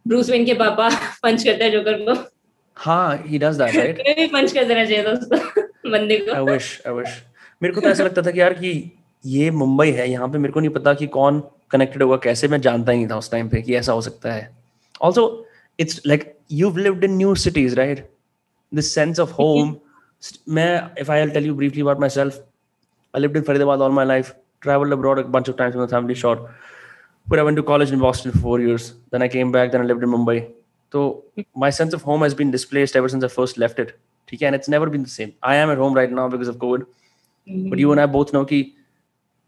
ब्रूस वेन के पापा पंच करता है जोकर को। हाँ ही डज दैट राइट भी पंच कर देना चाहिए था उसको बंदे को। आई विश आई विश मेरे को तो ऐसा लगता था कि यार कि ये मुंबई है यहाँ पे मेरे को नहीं पता कि कौन कनेक्टेड होगा कैसे मैं जानता ही नहीं था उस टाइम पे कि ऐसा हो सकता है। Also it's like you lived in new cities right this sense of home. if I'll tell you briefly about myself, I lived in Faridabad all my life, traveled abroad a bunch of times with my family, short. But I went to college in Boston for four years. Then I came back, then I lived in Mumbai. So my sense of home has been displaced ever since I first left it. And it's never been the same. I am at home right now because of COVID. Mm-hmm. But you and I both know that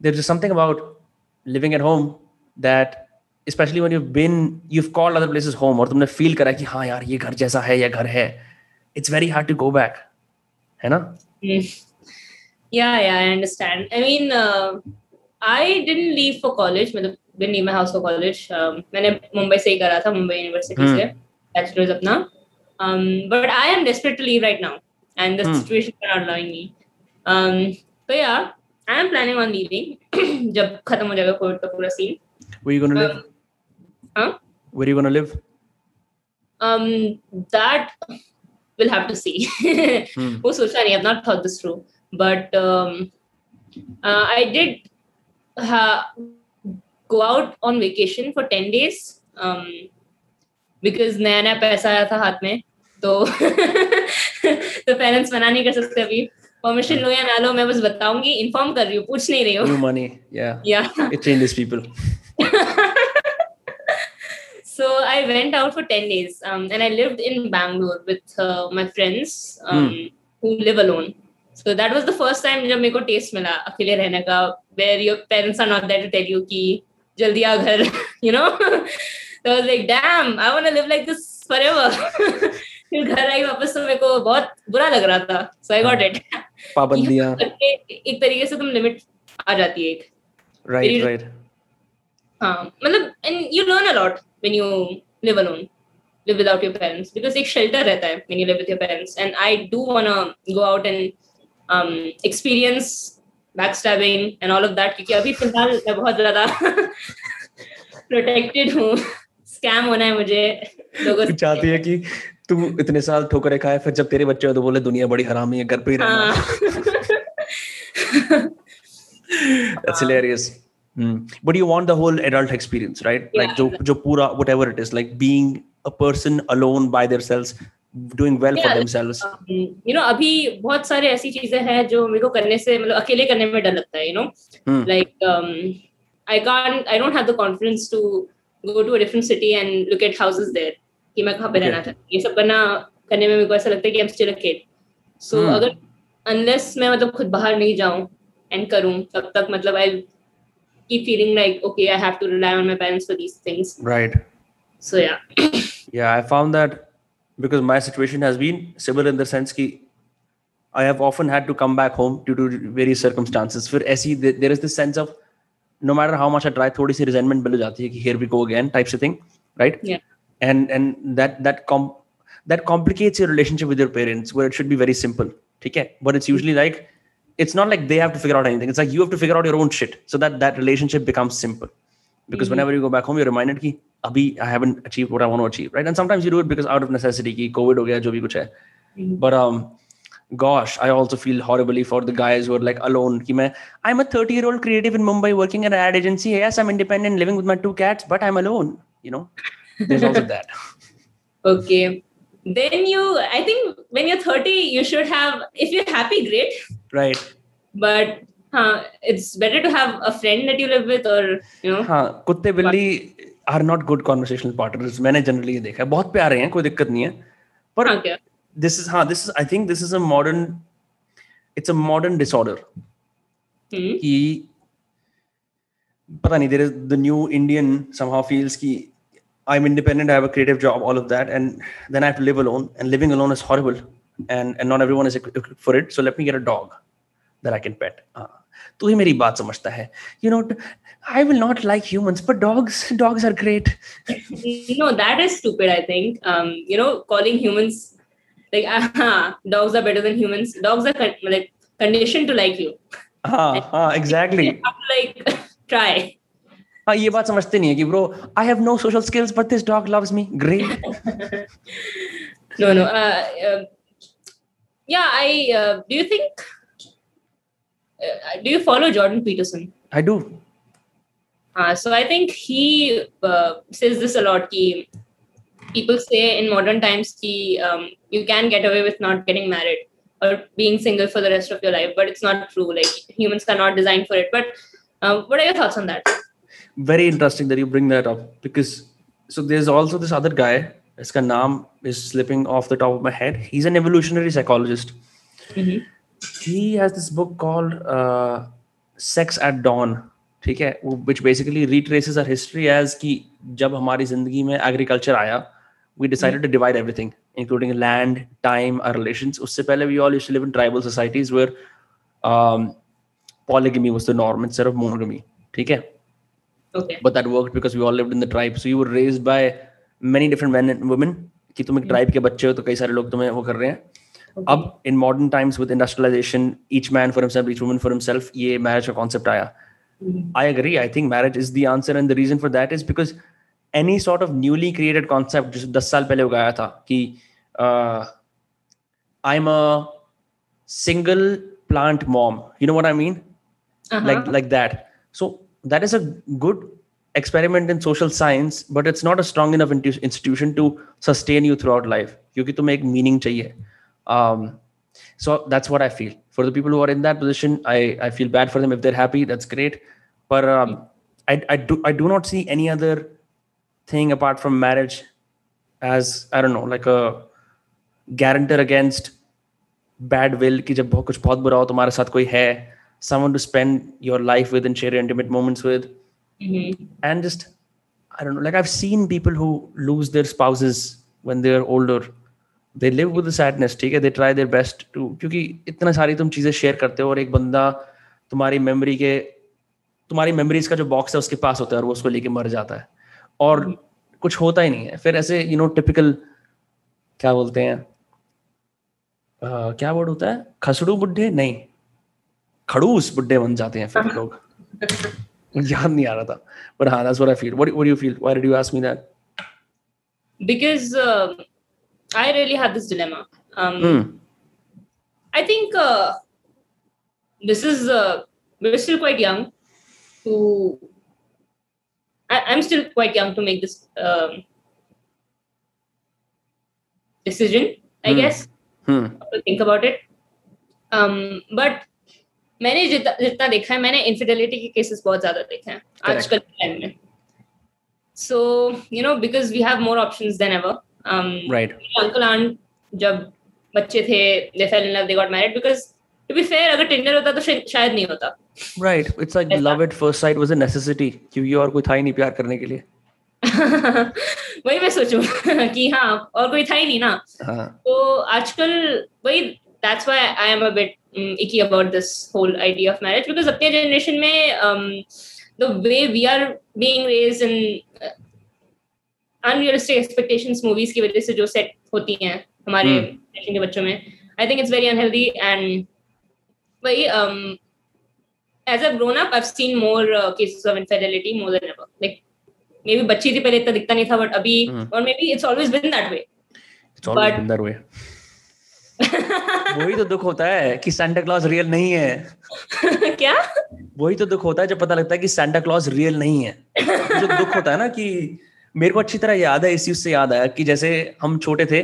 there's just something about living at home that especially when you've been you've called other places home और तुमने feel करा कि हाँ यार ये घर जैसा है या घर है it's very hard to go back है ना yeah yeah I understand I mean uh, I didn't leave for college मतलब didn't leave my house for college um, मैंने मुंबई से ही करा था मुंबई यूनिवर्सिटी hmm. से bachelor's अपना um, but I am desperate to leave right now and the hmm. situation is not allowing me um, so yeah I am planning on leaving जब खत्म हो जाएगा कोविड का पूरा scene where you gonna live huh where are you gonna live um that we'll have to see. hmm. Oh, so sorry, I've not thought this through. But um, uh, I did ha- go out on vacation for 10 days um, because नया नया पैसा आया था हाथ में तो तो parents मना नहीं कर सकते अभी परमिशन लो या ना लो मैं बस बताऊँगी इन्फॉर्म कर रही हूँ पूछ नहीं रही हूँ money yeah yeah it changes people So I went out for 10 days um, and I lived in Bangalore with uh, my friends um, mm. who live alone. So that was the first time जब मेरे को test मिला अकेले रहने का where your parents are not there to tell you कि जल्दी आ घर you know so I was like damn I want to live like this forever फिर घर आई वापस तो मेरे को बहुत बुरा लग रहा था so I got it पाबंदियाँ एक तरीके से तुम लिमिट आ जाती है एक राइट राइट हाँ मतलब and you learn a lot when you live alone live without your parents because एक shelter रहता है when you live with your parents and I do wanna go out and um, experience backstabbing and all of that क्योंकि अभी फ़िलहाल मैं बहुत ज़्यादा protected हूँ स्कैम होना है मुझे लोगों से चाहती है कि तू इतने साल ठोकरे खाए फिर जब तेरे बच्चे हो तो बोले दुनिया बड़ी हरामी है घर पे ही रहना That's hilarious. Mm. But you want the whole adult experience, right? Yeah, like jo, jo pura, whatever it is, like being a person alone by themselves doing well yeah, for themselves um, you know अभी बहुत सारे ऐसी चीजें हैं जो मेरे को करने से मतलब अकेले करने में डर लगता है you know hmm. like um, I can't I don't have the confidence to go to a different city and look at houses there कि मैं कहाँ पे रहना था ये सब करना करने में मेरे को ऐसा लगता है कि I'm still a kid so hmm. अगर unless मैं मतलब खुद बाहर नहीं जाऊँ and करूँ तब तक मतलब I keep feeling like okay I have to rely on my parents for these things right so yeah yeah i found that because my situation has been similar in the sense that i have often had to come back home due to various circumstances for se there is this sense of no matter how much i try thodi si resentment मिल जाती है कि here we go again types of thing right yeah and and that that com that complicates your relationship with your parents where it should be very simple okay but it's usually like it's not like they have to figure out anything. It's like you have to figure out your own shit so that that relationship becomes simple. Because mm-hmm. whenever you go back home you're reminded ki abhi i haven't achieved what i want to achieve right? And sometimes you do it because out of necessity ki covid ho gaya jo bhi kuch hai. Mm-hmm. but um gosh i also feel horribly for the guys who are like alone. Ki main i'm a 30 year old creative in mumbai working at an ad agency. Yes i'm independent living with my two cats but i'm alone you know? There's also that. Okay. Then you i think when you're 30 you should have if you're happy great right but हाँ it's better to have a friend that you live with or you know हाँ कुत्ते बिल्ली are not good conversational partners मैंने generally ये देखा है बहुत प्यारे हैं कोई दिक्कत नहीं है पर दिस इज हाँ this is I think this is a modern it's a modern disorder कि पता नहीं there is the new Indian somehow feels की I'm independent, I have a creative job, all of that, and then I have to live alone. And living alone is horrible, and and not everyone is equipped for it. So let me get a dog that I can pet. Uh, तू ही मेरी बात समझता है you know I will not like humans, but dogs, dogs are great. no, that is stupid. I think. Um, you know, calling humans like uh, dogs are better than humans. Dogs are con- like conditioned to like you. हाँ हाँ exactly. like try. हाँ ये बात समझते नहीं है कि bro I have no social skills but this dog loves me great no no uh, uh, yeah i uh, do you think uh, do you follow Jordan Peterson? I do. Uh, so I think he uh, says this a lot. Ki people say in modern times ki, um, you can get away with not getting married or being single for the rest of your life, but it's not true. Like humans are not designed for it. But uh, what are your thoughts on that? Very interesting that you bring that up because so there's also this other guy. His name is slipping off the top of my head. He's an evolutionary psychologist. Mm-hmm. he has this book called uh, Sex ठीक है वो which basically retraces our history as कि जब हमारी ज़िंदगी में agriculture आया we decided to divide everything including land time our relations उससे पहले we all used to live in tribal societies where polygamy was the norm instead of monogamy ठीक है okay but that worked because we all lived in the tribe so you were raised by many different men and women कि तुम एक tribe के बच्चे हो तो कई सारे लोग तुम्हें वो कर रहे हैं। Okay. अब in modern times with industrialization each man for himself each woman for himself ये मैरिज का कॉन्सेप्ट आया। I agree I think marriage is the answer and the reason for that is because any sort of newly created concept जो दस साल पहले उगाया था कि I am a single plant mom. You know what i mean? Uh-huh. like like that. So that is a good experiment in social science but it's not a strong enough institution to sustain you throughout life क्योंकि तुम्हें एक meaning चाहिए um, so that's what I feel. For the people who are in that position, I, I feel bad for them. If they're happy, that's great. But um, I, I do I do not see any other thing apart from marriage as I don't know like a guarantor against bad will कि जब बहुत कुछ बहुत बुरा हो तुम्हारे साथ कोई है someone to spend your life with and share your intimate moments with mm-hmm. and just I don't know like I've seen people who lose their spouses when they're older. They live with sadness ठीक है? They try their best to क्योंकि इतना सारी तुम चीज़ें share करते हो और एक बंदा तुम्हारी मेमोरी के तुम्हारी मेमोरीज का जो बॉक्स है उसके पास होता है और वो उसको लेके मर जाता है। और कुछ होता ही नहीं है। फिर ऐसे यू नो टिपिकल क्या बोलते हैं? आ, क्या वर्ड होता है? खसड़ू बुढ़े नहीं। खड़ूस बुढ़े बन जाते हैं फिर लोग। याद नहीं आ रहा था बट हाँ that's what I feel what what you feel why did you ask me that because uh, I really had this dilemma. Um, Hmm. I think uh, this is uh, we're still quite young to. I, I'm still quite young to make this um, decision. I Hmm. guess Hmm. to think about it. Um, but मैंने जितना जितना देखा है मैंने infidelity के cases बहुत ज़्यादा देखे हैं आजकल के टाइम में so you know because we have more options than ever Right. Uncle aunt जब बच्चे थे they fell in love they got married because to be fair अगर टिंडर होता तो शायद नहीं होता. It's like ऐसा। love at first sight was a necessity क्योंकि और कोई था ही नहीं प्यार करने के लिए वही मैं सोचूं कि हाँ और कोई था ही नहीं ना हाँ तो आजकल वही that's why I am a bit icky about this whole idea of marriage because अपने generation में um, the way we are being raised in uh, unrealistic expectations movies की वजह से जो set होती हैं हमारे Hmm. generation के बच्चों में I think it's very unhealthy and वही um, as I've grown up I've seen more uh, cases of infidelity more than ever like maybe बच्ची थी पहले इतना दिखता नहीं था but अभी Hmm. or maybe it's always been that way It's always But- been that way. वही तो दुख होता है कि सेंटा क्लॉज रियल नहीं है। क्या? वही तो दुख होता है जब पता लगता है कि सेंटा क्लॉज रियल नहीं है। जो दुख होता है ना कि मेरे को अच्छी तरह याद है इस चीज़ से याद आया कि जैसे हम छोटे थे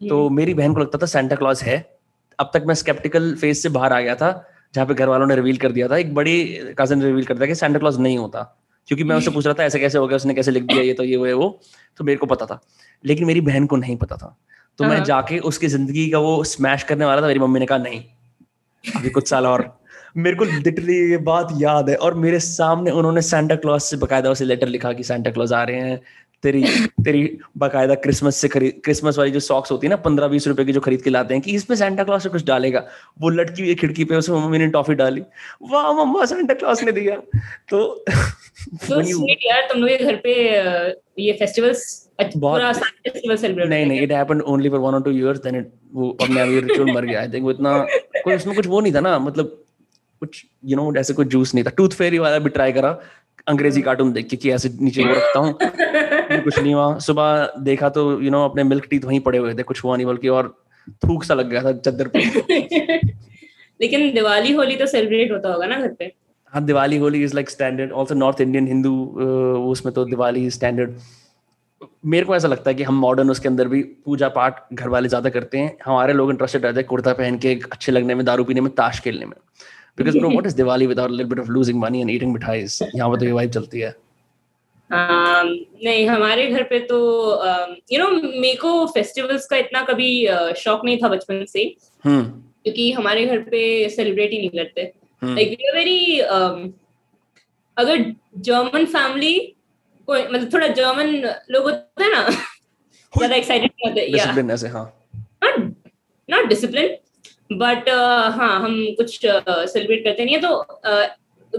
तो मेरी बहन को लगता था सेंटा क्लॉज है। अब तक मैं स्केप्टिकल फ़ेज़ से बाहर आ गया था जहाँ पे घर वालों ने रिवील कर दिया था। एक बड़ी कज़न ने रिवील कर दिया कि सेंटा क्लॉज नहीं होता। क्योंकि मैं उससे पूछ रहा था ऐसे कैसे हो गया? उसने कैसे लिख दिया ये तो ये वो है वो? तो मेरे को पता था। लेकिन मेरी बहन को नहीं पता था। तो मैं हाँ। जाके उसकी ज़िंदगी का वो स्मैश करने वाला था मेरी मम्मी ने कहा नहीं अभी कुछ साल और मेरे को लिटरली ये बात याद है और मेरे सामने उन्होंने सेंटा क्लॉज से बकायदा उसे लेटर लिखा कि सेंटा क्लॉज आ रहे हैं तेरी तेरी बकायदा क्रिसमस से खरीद क्रिसमस वाली जो सॉक्स होती है ना पंद्रह बीस रुपए की जो खरीद के लाते हैं कि इसमें सेंटा क्लॉज से कुछ डालेगा। वो लटकी हुई खिड़की पे उसमें मम्मी ने टॉफी डाली। वाह मम्मा सेंटा क्लॉज ने दिया। तो तो यार तुम लोग घर पे ये फेस्टिवल्स बहुत- पूरा फेस्टिवल सेलिब्रेट नहीं नहीं it happened only for one और टू इयर्स देन इट वो अपने आप रिचुअल मर गया आई थिंक वो इतना कोई उसमें कुछ वो नहीं था ना मतलब कुछ यू नो ऐसे कुछ जूस नहीं था। टूथ फेरी वाला भी ट्राई करा अंग्रेज़ी कार्टून देख के कि ऐसे नीचे वो रखता हूँ। कुछ नहीं हुआ। सुबह देखा तो यू नो अपने मिल्क टीथ वहीं पड़े हुए थे कुछ हुआ नहीं बल्कि और थूक सा लग गया था चद्दर पे। लेकिन दिवाली होली तो सेलिब्रेट होता होगा ना घर पे? हाँ Diwali Holi is like standard also north Indian Hindu उसमें तो दिवाली स्टैंडर्ड मेरे को ऐसा लगता है कि हम मॉडर्न उसके अंदर भी पूजा पाठ घर वाले ज़्यादा करते हैं। हमारे लोग इंटरेस्टेड रहते हैं कुर्ता पहन के अच्छे लगने में दारू पीने में ताश खेलने में। Because bro what is Diwali without little bit of losing money and eating mithais यहाँ पर तो ये वाइब चलती है। नहीं हमारे घर पे तो यू नो मेरे को फेस्टिवल्स का इतना कभी शौक नहीं था बचपन से। हम्म। क्योंकि हमारे घर पे सेलिब्रेट ही नहीं करते हम्म। लाइक वी आर वेरी अगर जर्मन फैमिली को मतलब थोड़ा जर्मन लोग होते हैं ना ज़्यादा एक्साइटेड होते हैं। या डिसिप्लिन ऐसे हाँ uh, हाँ हम कुछ सेलिब्रेट करते नहीं है। तो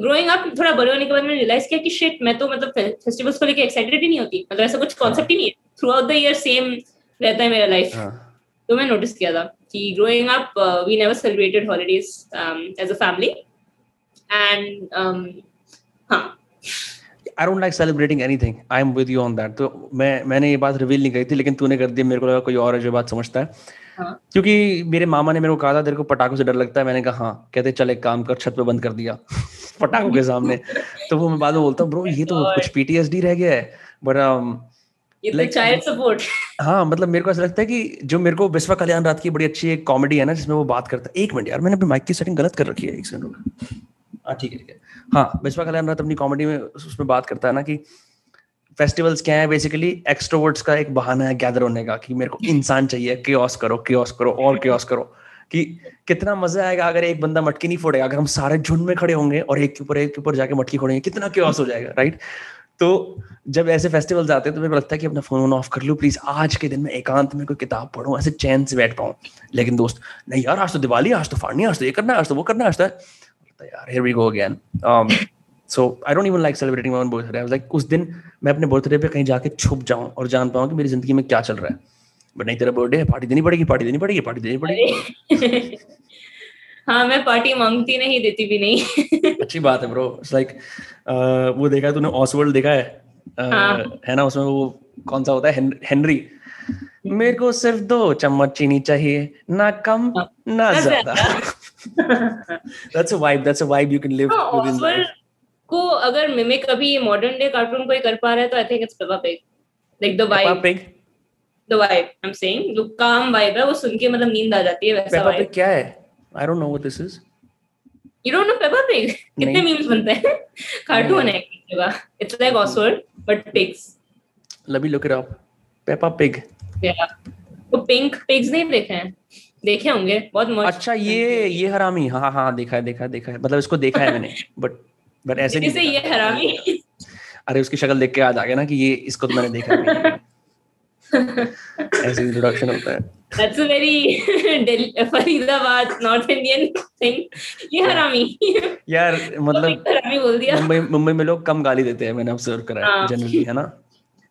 ग्रोइंग अप थोड़ा बड़े होने के बाद मैंने रियलाइज़ किया कि शिट मैं तो मतलब फेस्टिवल्स को लेके एक्साइटेड ही नहीं होती। मतलब ऐसा कुछ कॉन्सेप्ट ही नहीं है। Throughout the year same रहता है मेरा लाइफ हाँ। तो मैं नोटिस किया था कि growing up we never celebrated holidays as a family and हाँ। I don't like celebrating anything I am with you on that तो मैं मैंने ये बात रिवील नहीं करी थी लेकिन तूने कर दी मेरे को लगा कोई और है जो बात समझता है। हाँ। क्योंकि मेरे मामा ने मेरे को कहा था तेरे को पटाखों से डर लगता है। मैंने कहा हाँ। कहते चल एक काम कर छत पे बंद कर दिया। पटाखों के सामने। तो वो मैं बाद में बोलता हूँ ब्रो ये तो कुछ पीटीएसडी रह गया है। बट तो Like- चाइल्ड सपोर्ट हाँ मतलब मेरे को ऐसा लगता है कि जो मेरे को विश्वा कल्याण रात की बड़ी अच्छी एक कॉमेडी है ना जिसमें वो बात करता है। एक मिनट यार मैंने अपनी माइक की सेटिंग गलत कर रखी है एक सेकंड हाँ ठीक है ठीक है। हाँ विश्वा कल्याण रात अपनी कॉमेडी में उसमें बात करता है ना कि फेस्टिवल्स क्या है? बेसिकली एक्सट्रोवर्ट्स का एक बहाना है गैदर होने का कि मेरे को इंसान चाहिए क्योस करो क्योस करो, और क्योस करो। कि कितना मज़ा आएगा अगर एक बंदा मटकी नहीं फोड़ेगा, अगर हम सारे झुंड में खड़े होंगे और एक के ऊपर, एक के ऊपर जाके मटकी फोड़ेंगे, कितना क्योस हो जाएगा राइट तो जब ऐसे फेस्टिवल्स आते हैं तो मेरे को लगता है कि अपना फ़ोन ऑफ़ कर लूँ प्लीज़ आज के दिन में एकांत में कोई किताब पढ़ूं, ऐसे चैन से बैठ पाऊँ। लेकिन दोस्त, नहीं यार, आज तो दिवाली आज तो फाड़नी आज तो ये करना आज तो वो करना आज तो यार, here we go again. So I don't even like celebrating my own birthday. I was उस दिन मैं अपने बर्थडे पे कहीं जाके छुप जाऊँ और जान पाऊँ कि मेरी ज़िंदगी में क्या चल रहा है. बट नहीं तेरा बर्थडे है पार्टी देनी पड़ेगी पार्टी देनी पड़ेगी पार्टी देनी पड़ेगी। हाँ मैं पार्टी मांगती नहीं देती भी नहीं। अच्छी बात है ब्रो इट्स लाइक वो देखा है तूने ऑसवर्ल्ड देखा है? Uh, हाँ। है ना उसमें वो कौन सा होता है? हेनरी मेरे को सिर्फ़ दो चम्मच चीनी चाहिए ना कम हाँ, ना ज़्यादा। That's a vibe that's a vibe you can live with in Oswald को अगर मिमिक अभी मॉडर्न डे कार्टून कोई कर पा रहा है तो I think it's Peppa Pig like the Peppa vibe pig the vibe I am saying जो काम वाइब है वो सुन के मतलब नींद आ जाती है वैसा पेपा पिग क्या है? I don't know what this is you don't know Peppa Pig कितने मीम्स बनते हैं? कार्टून है it's like Oswald but pigs let me look it up Peppa Pig या वो पिंक पिग्स नहीं देखे हैं? देखे होंगे बहुत मस्त अच्छा ये ये हरामी। हाँ हाँ देखा है देखा है देखा है। मतलब इसको देखा है मैंने बट बट ऐसे नहीं ये हरामी अरे उसकी शक्ल देख के याद आ गया ना कि ये इसको तो मैंने देखा नहीं। ऐसे इंट्रोडक्शन होता है। That's a very Faridabad north Indian thing ये हरामी यार मतलब हरामी बोल दिया। मुंबई मुंबई में लोग कम गाली देते हैं मैंने ऑब्ज़र्व करा है हाँ। जनरली है ना?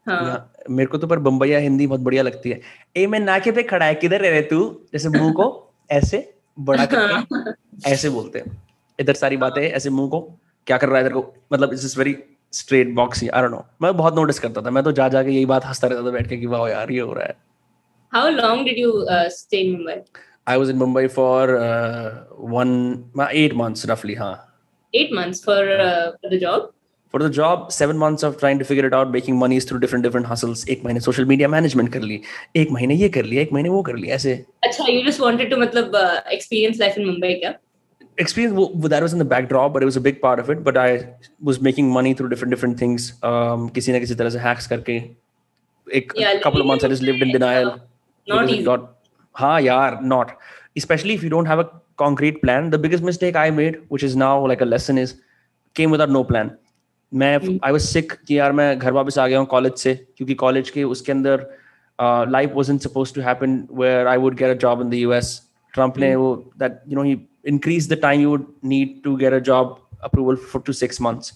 हाँ। मेरे को तो पर बम्बईया हिंदी बहुत बढ़िया लगती है। ए मैं नाके पे खड़ा है किधर रह रहे तू? जैसे मुँह को ऐसे बड़ा करके ऐसे बोलते हैं। इधर सारी बातें ऐसे मुँह को क्या कर रहा है तेरे को? मतलब it is very straight box I don't know मैं बहुत नोटिस करता था। मैं तो जा जाके यही बात हंसता रहता था बैठ के कि वाह यार ये हो रहा है. How long did you stay in Mumbai I was in Mumbai for 1 मा 8 मंथ्स रफली हाँ। 8 months for for the job For the job, seven months of trying to figure it out, making money through different different hustles. एक महीने social media management कर ली, एक महीने ये कर लिया, एक महीने वो कर लिया ऐसे. अच्छा, you just wanted to मतलब uh, experience life in Mumbai क्या? Experience वो- वो- that was in the backdrop, but it was a big part of it. But I was making money through different different things. Um, किसी ना किसी तरह से hacks करके. एक Yeah, couple of months I just lived in denial. Not because it easy. got हाँ यार not especially if you don't have a concrete plan the biggest mistake I made which is now like a lesson is came without no plan मैं I was sick कि यार मैं घर वापस आ गया हूँ कॉलेज से क्योंकि कॉलेज के उसके अंदर life wasn't supposed to happen where I would get a job in the US Trump ने वो that you know he increased the time you would need to get a job approval for to six months.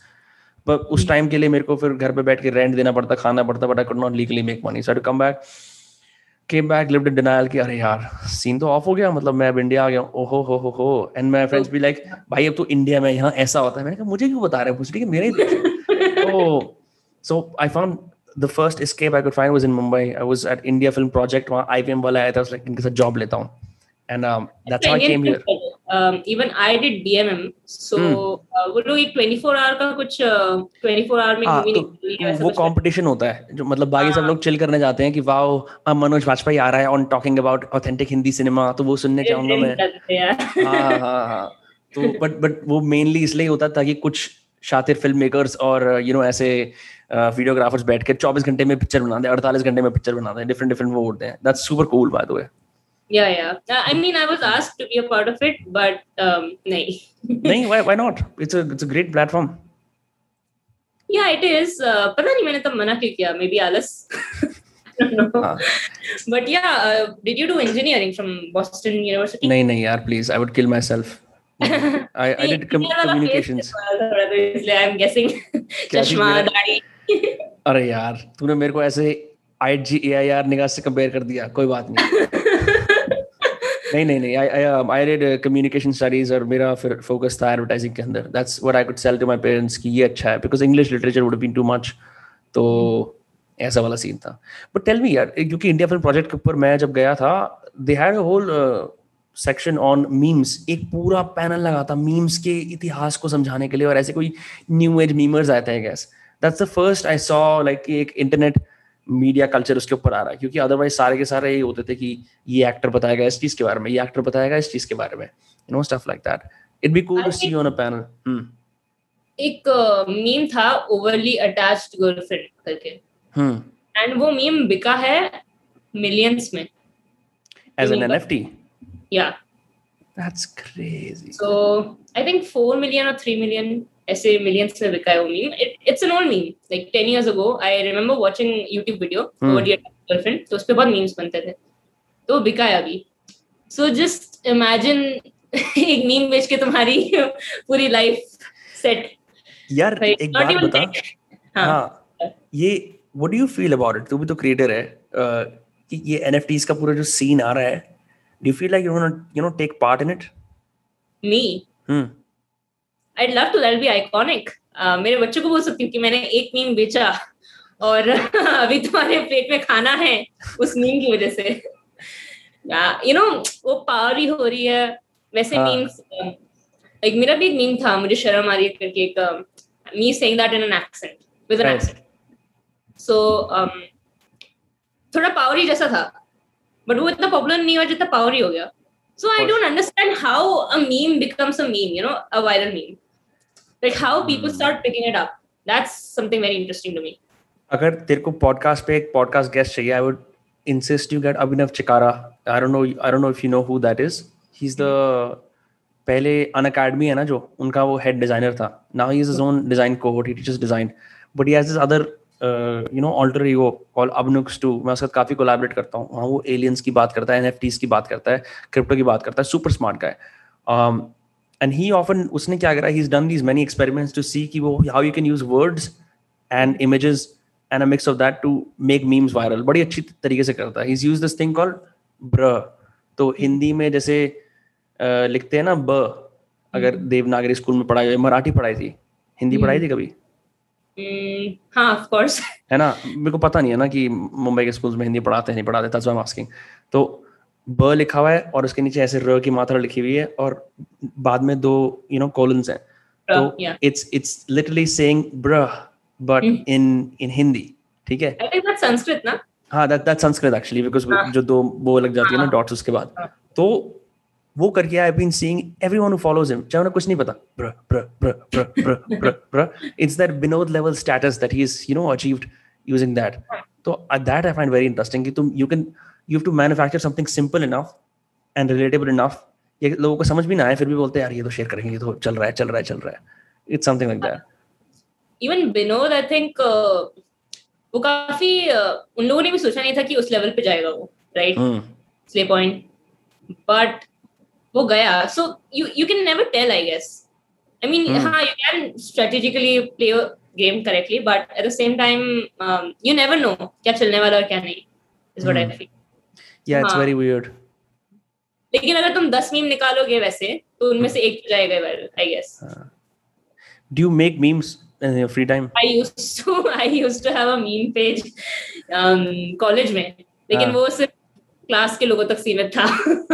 But उस time के लिए मेरे को फिर घर पे बैठ के रेंट देना पड़ता खाना पड़ता but I could not legally make money so to come back came back lived in denial कि अरे यार सीन तो ऑफ़ हो गया मतलब मैं अब इंडिया आ गया हूँ। ओहो हो हो हो। एंड माय फ्रेंड्स भी लाइक भाई अब तो इंडिया में यहाँ ऐसा होता है? मैंने कहा मुझे क्यों बता रहे हैं? पूछ मेरे तो so I found the first escape I could find was in Mumbai. I was at India Film Project वहाँ IPM वाला आया था I was like इनके साथ जॉब लेता हूँ। And um, that's how I came here. Um, even I did BMM. So hmm. uh, वो लोग एक 24 hour का कुछ uh, 24 hour में हाँ, तो निकली है वो कंपटीशन होता है जो मतलब बाकी सब हाँ। लोग चिल करने जाते हैं कि वाओ अब मनोज वाजपेयी आ रहा है on talking about authentic Hindi cinema तो वो सुनने चाहूँगा मैं हैं हाँ हाँ हाँ तो बट बट वो मेनली इसलिए होता था ताकि कुछ शातिर फ़िल्म मेकर्स और यू नो ऐसे वीडियोग्राफर्स बैठ के 24 घंटे में पिक्चर बना दे 48 घंटे में पिक्चर बना दे डिफरेंट डिफरेंट वो होते हैं that's super cool by the way Yeah, yeah. Uh, I mean, I was asked to be a part of it, but um, nahi. Why why not it's a it's a great platform yeah, it is. Uh, पता नहीं मैंने तब मना क्यों किया? Maybe आलस. I don't know. हाँ. But yeah, uh, did you do engineering from Boston University? नहीं नहीं यार please I would kill myself did communications face थोड़ा तो इसलिए I'm guessing चश्मा दाढ़ी. अरे यार तूने मेरे को ऐसे आई जी ए आई आर निगाह से कंपेयर कर दिया कोई बात नहीं नहीं नहीं नहीं I I did communication studies और मेरा फिर फोकस था एडवर्टाइजिंग के अंदर. That's what I could sell to my parents कि ये अच्छा है because English literature would been too much तो ऐसा वाला सीन था. बट टेल मी यार क्योंकि इंडिया फ़िल्म प्रोजेक्ट के ऊपर मैं जब गया था they had a whole section on memes एक पूरा पैनल लगा था मीम्स के इतिहास को समझाने के लिए और ऐसे कोई न्यू एज मीमर्स आते हैं guess that's the first I saw like एक इंटरनेट मीडिया कल्चर उसके ऊपर आ रहा है क्योंकि अदरवाइज़ सारे के सारे यही होते थे कि ये एक्टर बताएगा इस चीज़ के बारे में ये एक्टर बताएगा इस चीज़ के बारे में you know stuff like that it be cool to see on a panel एक मीम था ओवरली अटैच्ड गर्लफ्रेंड करके। हम्म एंड वो मीम बिका है मिलियंस में। एज एन एनएफटी या that's crazy so I think 4 million और 3 मिलियन ऐसे मिलियंस में बिका है वो meme it's an old meme like 10 years ago I remember watching YouTube video girlfriend तो उस पे बहुत मीम्स बनते थे। तो वो बिका है अभी। सो जस्ट इमेजिन एक मीम बेच के तुम्हारी पूरी लाइफ सेट यार एक बात बता। हाँ, हाँ ये what do you feel about it तू भी तो क्रिएटर है। कि ये एनएफटीज का पूरा जो सीन आ रहा है do you feel like you want you know take part in it me hmm I love to that be iconic मेरे बच्चों को बोल सकती हूँ कि मैंने एक मीम बेचा और अभी तुम्हारे प्लेट में खाना है उस मीम की वजह से। यू नो वो पावर ही हो रही है वैसे मीम्स हाँ। एक मेरा भी एक मीम था मुझे शर्म आ रही है करके एक me saying that in an accent with an accent so थोड़ा पावर ही जैसा था बट वो इतना पॉपुलर नहीं हुआ जितना पावर ही हो गया so I don't understand how a meme becomes a meme you know a viral meme like how people start picking it up. That's something very interesting to me. अगर तेरे को पॉडकास्ट पे एक पॉडकास्ट गेस्ट चाहिए I would insist you get Abhinav Chikara. I don't know. I don't know if you know who that is. He's the पहले Unacademy है ना जो? उनका वो हेड डिज़ाइनर था. Now he is his own design cohort he teachers design but he has this other you know alter ego call अबनुक्स to मैं उसके साथ काफ़ी कोलैबोरेट करता हूँ। वहाँ वो एलियंस की बात करता है एनएफटीज की बात करता है क्रिप्टो की बात करता है। सुपर स्मार्ट का है एंड ही ऑफन उसने क्या करा he is done these many experiments to see कि वो how you can use words and images and a mix of that to make memes viral बड़ी अच्छी तरीके से करता है। यूज़ दिस थिंग कॉल्ड ब्र। तो हिंदी में जैसे लिखते हैं ना ब। अगर हम्म। देवनागरी स्कूल में पढ़ाई मराठी पढ़ाई थी। हिंदी हम्म। पढ़ाई थी कभी? हम्म, हाँ ऑफ़ कोर्स है ना? मेरे को पता नहीं है ना कि मुंबई के स्कूल्स में हिंदी पढ़ाते हैं नहीं पढ़ाते दैट्स व्हाई आस्किंग तो ब लिखा हुआ है और उसके नीचे ऐसे र की मात्रा लिखी हुई है और बाद में दो यू नो कॉलम्स हैं। तो it's it's literally saying brr but in in Hindi ठीक है? आई थिंक दैट संस्कृत ना हाँ that that Sanskrit actually because जो दो वो लग जाती है ना डॉट्स हाँ। उसके बाद। हाँ। तो वो करके I been seeing everyone who follows him चाहे उन्हें कुछ नहीं पता। ब्र ब्र ब्र brr brr brr brr it's that Vinod level status that he is you know achieved using that तो that I find very interesting कि तुम you can you have to manufacture something simple enough and relatable enough ये लोगों को समझ भी ना आए फिर भी बोलते हैं यार ये तो शेयर करेंगे ये तो चल रहा है चल रहा है चल रहा है. It's something like that even Vinod I think वो काफ़ी uh, उन लोगों ने भी सोचा नहीं था कि उस लेवल पे जाएगा वो राइट स्ले पॉइंट बट वो गया. So you you can never tell I guess I mean हाँ you can strategically play game correctly but at the same time you never know क्या चलने वाला और क्या नहीं इज़ व्हाट आई फील या इट्स वेरी वियर्ड लेकिन अगर तुम 10 मीम निकालोगे वैसे तो उनमें. से एक तो जाएगा I guess do you make memes in your free time? I used to I used to have a meme page um, college में। लेकिन हाँ. वो सिर्फ़ क्लास के लोगों तक सीमित था।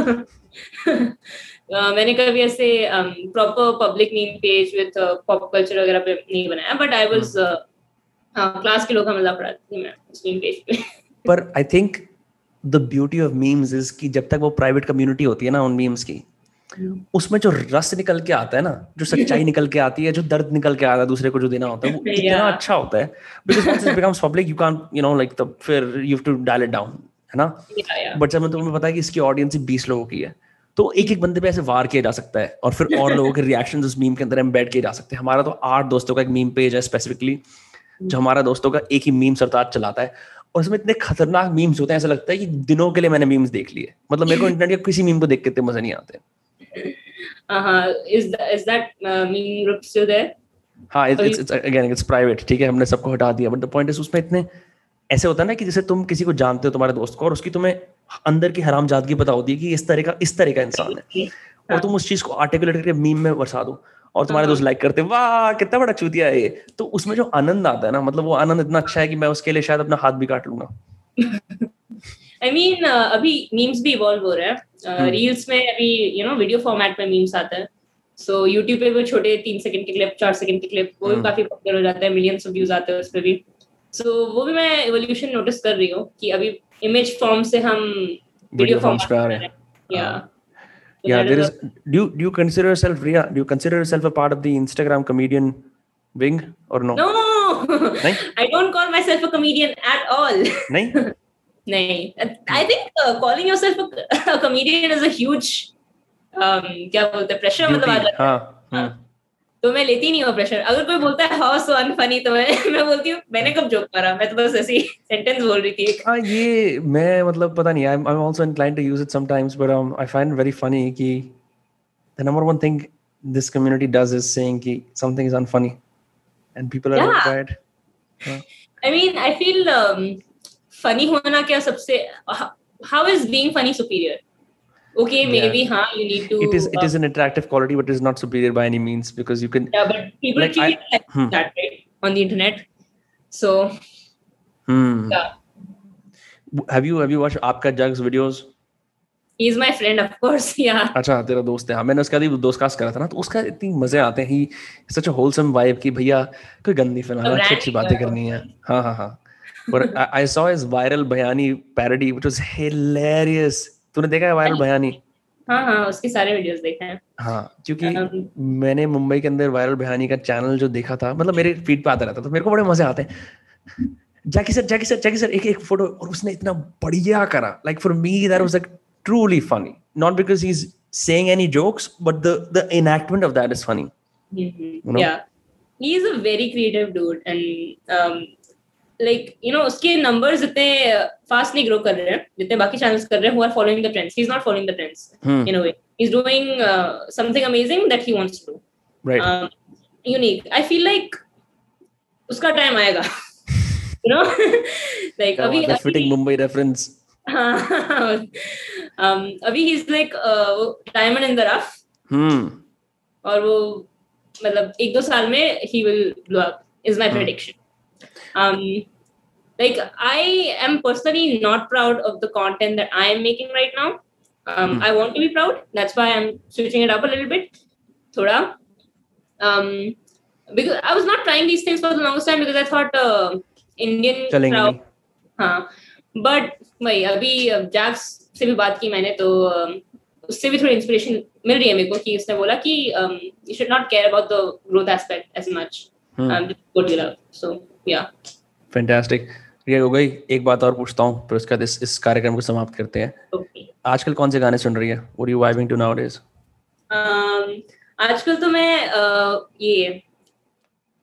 uh, मैंने कभी ऐसे proper public meme page with pop culture वगैरह पे नहीं बनाया बट आई वाज क्लास के लोग मज़ाक उड़ाते थे मैं उस मीम पेज पे। पर I think the beauty of memes is कि जब तक वो प्राइवेट कम्युनिटी होती है ना उन मीम्स की उसमें जो रस निकल के आता है ना जो सच्चाई निकल के आती है जो दर्द निकल के आता है दूसरे को जो देना होता है वो इतना अच्छा होता है। Because once it becomes public you can't you know like तब फिर you have to dial it down है ना? बट जब तुम्हें पता है कि इसकी ऑडियंस बीस लोगों की है तो एक एक बंदे पे ऐसे वार किया जा सकता है और फिर और लोगों के रिएक्शन उस मीम के अंदर एम्बेड किए जा सकते हैं। हमारा तो आठ दोस्तों का एक मीम पेज है स्पेसिफिकली जो हमारा दोस्तों का एक ही मीम सरताज चलाता है। और उसमें इतने खतरनाक मीम्स होते हैं ऐसा लगता है कि दिनों के लिए मैंने मीम्स देख लिए। मतलब मेरे को इंटरनेट के किसी मीम को देख के इतने मज़े नहीं आते। Uh-huh. uh, हाँ it's, it's again it's private ठीक है? हमने सबको हटा दिया बट द पॉइंट इज़ उसमें इतने ऐसे होता है ना कि जैसे तुम किसी को जानते हो तुम्हारे दोस्त को और उसकी तुम्हें अंदर की हराम जादगी पता होती है कि इस तरह का इस तरह का इंसान है। और तुम उस चीज़ को आर्टिकुलेट करके मीम में बरसा दो। और तुम्हारे दोस्त लाइक करते वाह कितना बड़ा चूतिया है ये। तो उसमें जो आनंद आता है ना मतलब वो आनंद इतना अच्छा है कि मैं उसके लिए शायद अपना हाथ भी काट लूँगा। आई मीन mean, uh, अभी मीम्स भी इवॉल्व हो रहे हैं। Reels uh, hmm. में अभी यू नो वीडियो फॉर्मेट में मीम्स आते हैं। सो यूट्यूब पे भी छोटे तीन सेकंड के क्लिप चार सेकंड के क्लिप वो भी hmm. काफ़ी पॉपुलर हो जाते हैं। मिलियंस ऑफ़ व्यूज़ आते हैं उस पर भी। सो so, वो भी मैं एवोल्यूशन नोटिस कर रही हूँ कि अभी इमेज फॉर्म से हम वीडियो फॉर्म आ रहे हैं। या yeah there is do you do you consider yourself Ria do you consider yourself a part of the Instagram comedian wing or no no I don't call myself a comedian at all नहीं नहीं I think calling yourself a comedian is a huge क्या बोलते हैं pressure मतलब आ जाता है हाँ, हाँ। तो मैं लेती नहीं हूँ प्रेशर अगर कोई बोलता है हाउ सो अनफनी तो मैं मैं बोलती हूँ मैंने कब जोक मारा मैं तो बस ऐसी सेंटेंस बोल रही थी हाँ ये मैं मतलब पता नहीं I am also inclined to use it sometimes but I find very funny कि thing this community does is saying ki something is unfunny and people are Yeah. yeah. quiet I mean, I feel um, funny होना क्या सबसे how is being funny superior? Okay, Yeah. maybe हाँ you need to. it is it uh, is an attractive quality but it is not superior by any means because you can yeah, but people like, treat I- it like Hmm. that right on the internet. So hmm. yeah, have you have you watched आपका जग्स videos he's my friend, of course. Yeah. अच्छा तेरा दोस्त है हाँ मैंने उसका भी दोस्त कास्ट करा था ना तो उसका इतनी मज़े आते हैं he such a wholesome vibe कि भैया कोई गंदी फ़िल्म अच्छी अच्छी बातें करनी है हाँ हाँ हाँ पर आई सॉ हिज वायरल बयानी पैरोडी व्हिच वाज हिलेरियस तूने देखा है वायरल बयानी? हाँ हाँ उसके सारे वीडियोस देखे हैं। हाँ क्योंकि Um, मैंने मुंबई के अंदर वायरल बयानी का चैनल जो देखा था मतलब मेरे फ़ीड पे आता रहता तो मेरे को बड़े मज़े आते हैं। Jackie sir Jackie sir Jackie sir एक एक फ़ोटो और उसने इतना बढ़िया करा। Like for me that was like truly funny not because he is jokes but the the enactment of that is funny. Mhm. know? Yeah, he's a very creative dude, and um, like you know उसके numbers इतने uh, fast नहीं grow कर रहे हैं जितने बाकी channels कर रहे हैं who are following the trends he is not following the trends in a way he is doing something amazing that he wants to write unique I feel like उसका टाइम आएगा. यू नो लाइक अभी fitting Mumbai reference um अभी he is like diamond in the rough हम्म और वो मतलब एक दो साल में he will blow up is my prediction like I am personally not proud of the content that I am making right now um Hmm. I want to be proud that's why I'm switching it up a little bit thoda um because I was not trying these things for the longest time because I thought uh, Indian चलेंगे crowd नहीं हाँ but वही अभी Jacques से भी बात की मैंने तो um, उससे भी थोड़ी इंस्पिरेशन मिल रही है मेरे को कि उसने बोला कि you should not care about the growth aspect as much Hmm. Good you love so yeah fantastic ये हो गई? एक बात और पूछता हूँ फिर उसके बाद इस इस कार्यक्रम को समाप्त करते हैं। ओके आजकल कौन से गाने सुन रही है? What you vibing to nowadays Um, आजकल तो मैं uh, ये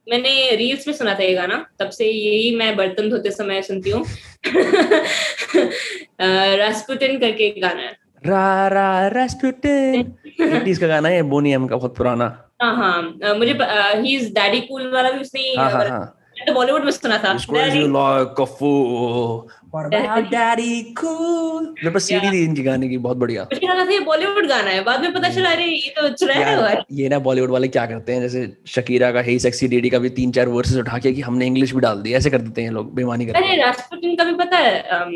मैंने रील्स में सुना था ये गाना तब से यही मैं बर्तन धोते समय सुनती हूँ। रास्पुटिन करके एक गाना है। रा रा रेस्पुटिन 80s का गाना है बोनी एम का बहुत पुराना। हाँ हाँ। मुझे ही इज़ डैडी कूल वाला भी उसने ही, हाँ हाँ। तो बॉलीवुड में सुना था। मेरे पास सीडी. थी इनकी गाने की बहुत बढ़िया। मुझे लगा था ये बॉलीवुड गाना है बाद में पता चला अरे ये तो चुराया हुआ है। ये ना बॉलीवुड वाले क्या करते हैं जैसे शकीरा का हे सेक्सी डेडी का भी तीन चार वर्सेस उठा के कि हमने इंग्लिश भी डाल दी ऐसे कर देते हैं लोग बेमानी करते अरे हैं। रास्पुटिन का भी पता है um,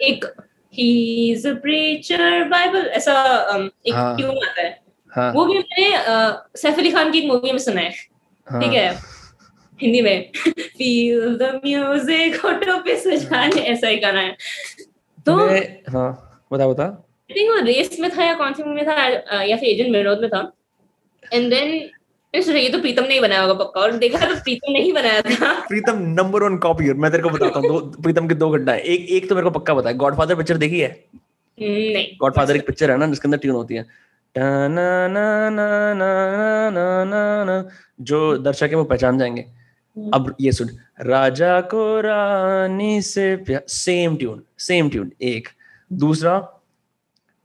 एक he is a preacher Bible ऐसा um, एक हाँ। ट्यून आता है। हाँ। वो भी मैंने सैफ अली खान की एक मूवी में सुना है। हाँ। ठीक है। हिंदी में फील द म्यूज़िक होठों पे सुझाने ऐसा ही गाना है। तो हाँ बता बता। आई थिंक वो रेस में था या कौन सी मूवी में था या फिर एजेंट विनोद में था। एंड देन ये तो प्रीतम ने ही बनाया होगा पक्का और देखा तो प्रीतम ने ही बनाया था। प्रीतम नंबर वन कॉपी मैं तेरे को बताता हूँ दो प्रीतम की दो घटना है। एक एक तो मेरे को पक्का पता है गॉडफादर पिक्चर देखी है? हम्म, नहीं। गॉडफादर एक पिक्चर है ना जिसके अंदर ट्यून होती है। ना ना ना ना ना ना ना ना जो दर्शक है वो पहचान जाएँगे। अब ये सुन राजा को रानी से प्यार सेम ट्यून सेम ट्यून एक। दूसरा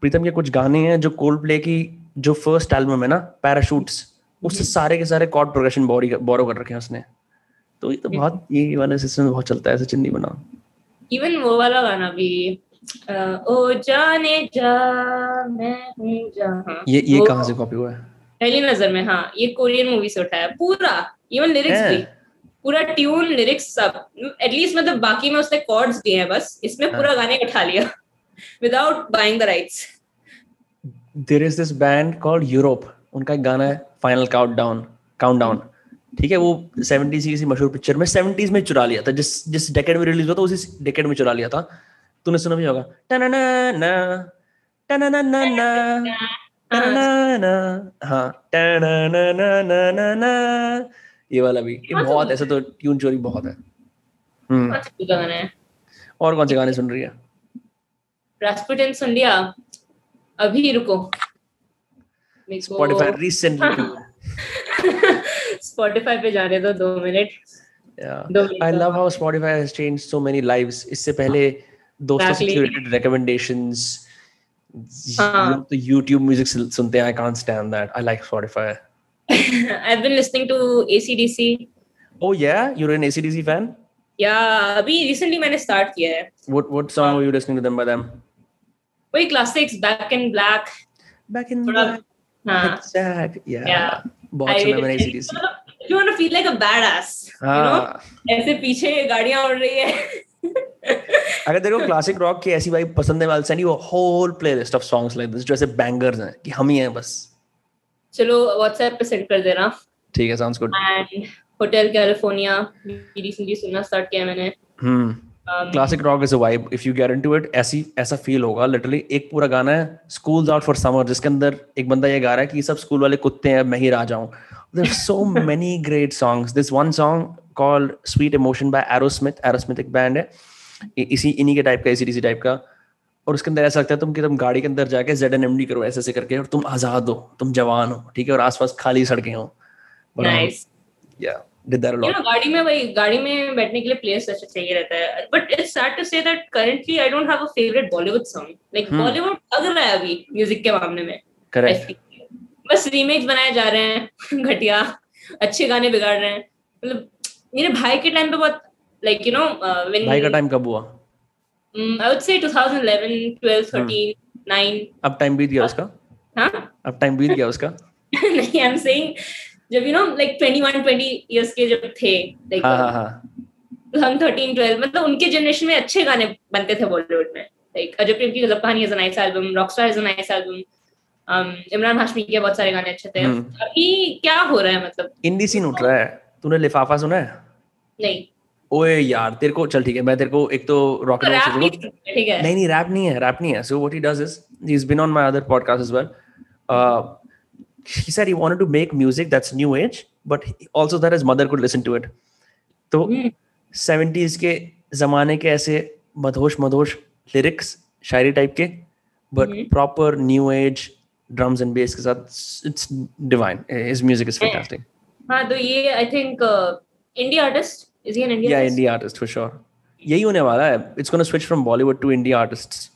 प्रीतम के कुछ गाने हैं जो कोल्ड प्ले की जो फ़र्स्ट एल्बम है ना पैराशूट्स उससे सारे के सारे कॉर्ड प्रोग्रेशन बोरो कर रखे हैं उसने। तो ये तो बहुत ये वाला सिस्टम बहुत चलता है सचिन नहीं बना इवन वो वाला गाना भी ओ जाने जा मैं हूँ जहाँ। ये ये कहाँ से कॉपी हुआ है? पहली नज़र में हाँ ये कोरियन मूवी से उठाया पूरा इवन लिरिक्स भी। पूरा ट्यून लिरिक्स सब। एटलीस्ट मतलब बाकी में उसने कॉर्ड्स दिए हैं बस। इसमें पूरा गाने उठा लिया। Without buying the rights there is this band called Europe उनका एक गाना है फाइनल काउंटडाउन काउंटडाउन ठीक है वो 70s की किसी मशहूर पिक्चर में 70s में चुरा लिया था। जिस जिस डेकेड में रिलीज़ हुआ था उसी डेकेड में चुरा लिया था। तूने सुना भी होगा। टनना ना। टनना ना ना। टनना ना। हाँ। टनना ना ना ना ना। ये वाला भी ये हाँ, तो- बहुत ऐसा तो ट्यून चोरी बहुत है। हम्म। गाना है। और कौन से गाने सुन रही है? रास्पुटिन सुन लिया। अभी रुको। स्पॉटिफाई रिसेंटली स्पॉटिफाई पे। जाने दो दो मिनट दो मिनट I का। love how Spotify has changed so many lives. इससे पहले दोस्तों से curated recommendations, हाँ। तो YouTube म्यूज़िक सुनते हैं। I can't stand that I like Spotify I've been listening to ACDC. oh yeah you're an ACDC fan Yeah, अभी recently मैंने start किया है. what what song were you listening to them by them वही classics, Back in Black. back in black हाँ. Jack yeah, Yeah. बहुत I सुना मैंने ACDC मतलब, you want to feel like a badass, you know, हाँ ऐसे पीछे गाड़ियाँ उड़ रही है. अगर तेरे को क्लासिक रॉक की ऐसी वाइब पसंद है I you whole playlist of songs like this जो ऐसे बैंगर्स हैं कि हम ही हैं बस चलो WhatsApp पे send कर देना. ठीक है sounds good And Hotel California भी recently सुनना start किया मैंने. हम्म classic rock is a vibe if you get into it ऐसी ऐसा फील होगा लिटरली एक पूरा गाना है स्कूल्स आउट फॉर समर जिसके अंदर एक बंदा ये गा रहा है कि सब स्कूल वाले कुत्ते हैं मैं ही राजा हूँ there so many great songs this one song called sweet emotion by Aerosmith Aerosmith एक बैंड है। इसी इन्हीं के टाइप का इसी टाइप का। और उसके अंदर ऐसा लगता है तुम कि तुम गाड़ी के अंदर जाके जेड एन एम डी करो ऐसे ऐसे करके और तुम आज़ाद हो तुम जवान हो ठीक है? और आसपास खाली सड़कें हो। Nice. या did that a You know, गाड़ी में वही गाड़ी में बैठने के लिए प्लेस अच्छा चाहिए रहता है। But it's sad to say that currently I don't have a favourite Bollywood song like Hmm. Bollywood लग रहा है अभी म्यूज़िक के मामले में। करेक्ट बस रीमेक्स बनाए जा रहे हैं घटिया अच्छे गाने बिगाड़ रहे हैं। मतलब मेरे भाई के टाइम पे बहुत लाइक यू नो भाई का टाइम कब हुआ? आई वुड से 2011 12 13 9 अब टाइम बीत गया उसका? हाँ? अब टाइम बीत गया उसका? नहीं आई एम सेइंग जब यू नो लाइक 21 20 इयर्स के जब थे लाइक हाँ हाँ हाँ। हम थर्टीन ट्वेल्व मतलब उनके जनरेशन में अच्छे गाने बनते थे बॉलीवुड में। Like Ajay Prem ki Ghazab Kahani is a nice album Rockstar is a nice album um, Imran Hashmi के बहुत सारे गाने अच्छे थे। हम्म। अभी क्या हो रहा है मतलब? इंडी सीन उठ रहा है। तूने लिफाफा सुना है? नहीं। ओए यार तेरे को चल ठीक है मैं तेरे को एक तो रॉक एंड रोल ठीक है। नहीं नहीं रैप नहीं है रैप नहीं है। So what he does is he is been on my other podcast as well he said he wanted to make music that's new age but he- also that his mother could listen to it. तो हम्म, 70s के जमाने के ऐसे मधोश मधोश lyrics शायरी type के but. Proper new age drums and bass के साथ it's divine his music is fantastic हाँ तो ये I think India artist is he an India या इंडिया आर्टिस्ट फॉर श्योर यही होने वाला है। It's gonna switch from Bollywood to India artists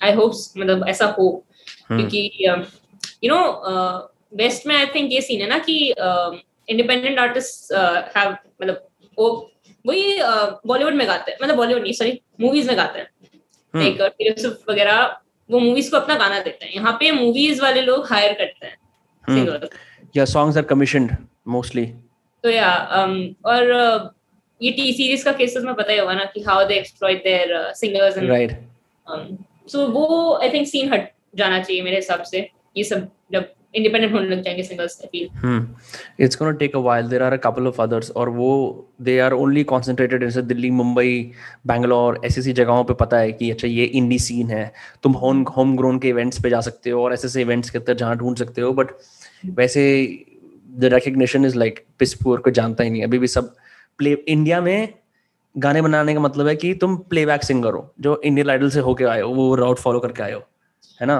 I hope मतलब ऐसा हो हम्म। क्योंकि यू नो वेस्ट में आई थिंक ये सीन है ना कि इंडिपेंडेंट आर्टिस्ट हैव मतलब वो वही बॉलीवुड में गाते हैं। मतलब बॉलीवुड नहीं सॉरी मूवीज़ में गाते हैं। लाइक यूसुफ वगैरह वो मूवीज़ को अपना गाना देते हैं। यहाँ पे मूवीज़ वाले लोग हायर करते हैं। या सॉन्ग्स आर कमीशनड मोस्टली तो या और uh, ये टी सीरीज़ का केसेस में पता ही होगा ना कि how they exploit their singers and right so वो आई थिंक सीन हट जाना चाहिए मेरे हिसाब से। ये सब जब इंडिपेंडेंट होने लग जाएँगे singers I feel Hmm. It's going to take a while. There are a couple of others, और वो they are only concentrated in Delhi Mumbai Bangalore ऐसी ऐसी जगहों पे पता है कि अच्छा ये इंडी सीन है। तुम होम होम ग्रोन के इवेंट्स पे जा सकते हो और ऐसे ऐसे इवेंट्स के अंदर जहाँ ढूंढ सकते हो बट वैसे द रिकग्निशन इज़ लाइक पिसपुर को जानता ही नहीं अभी भी सब प्ले इंडिया में गाने बनाने का मतलब है कि तुम प्लेबैक सिंगर हो जो इंडियन आइडल से होके आए हो वो राउट फॉलो करके आए हो है ना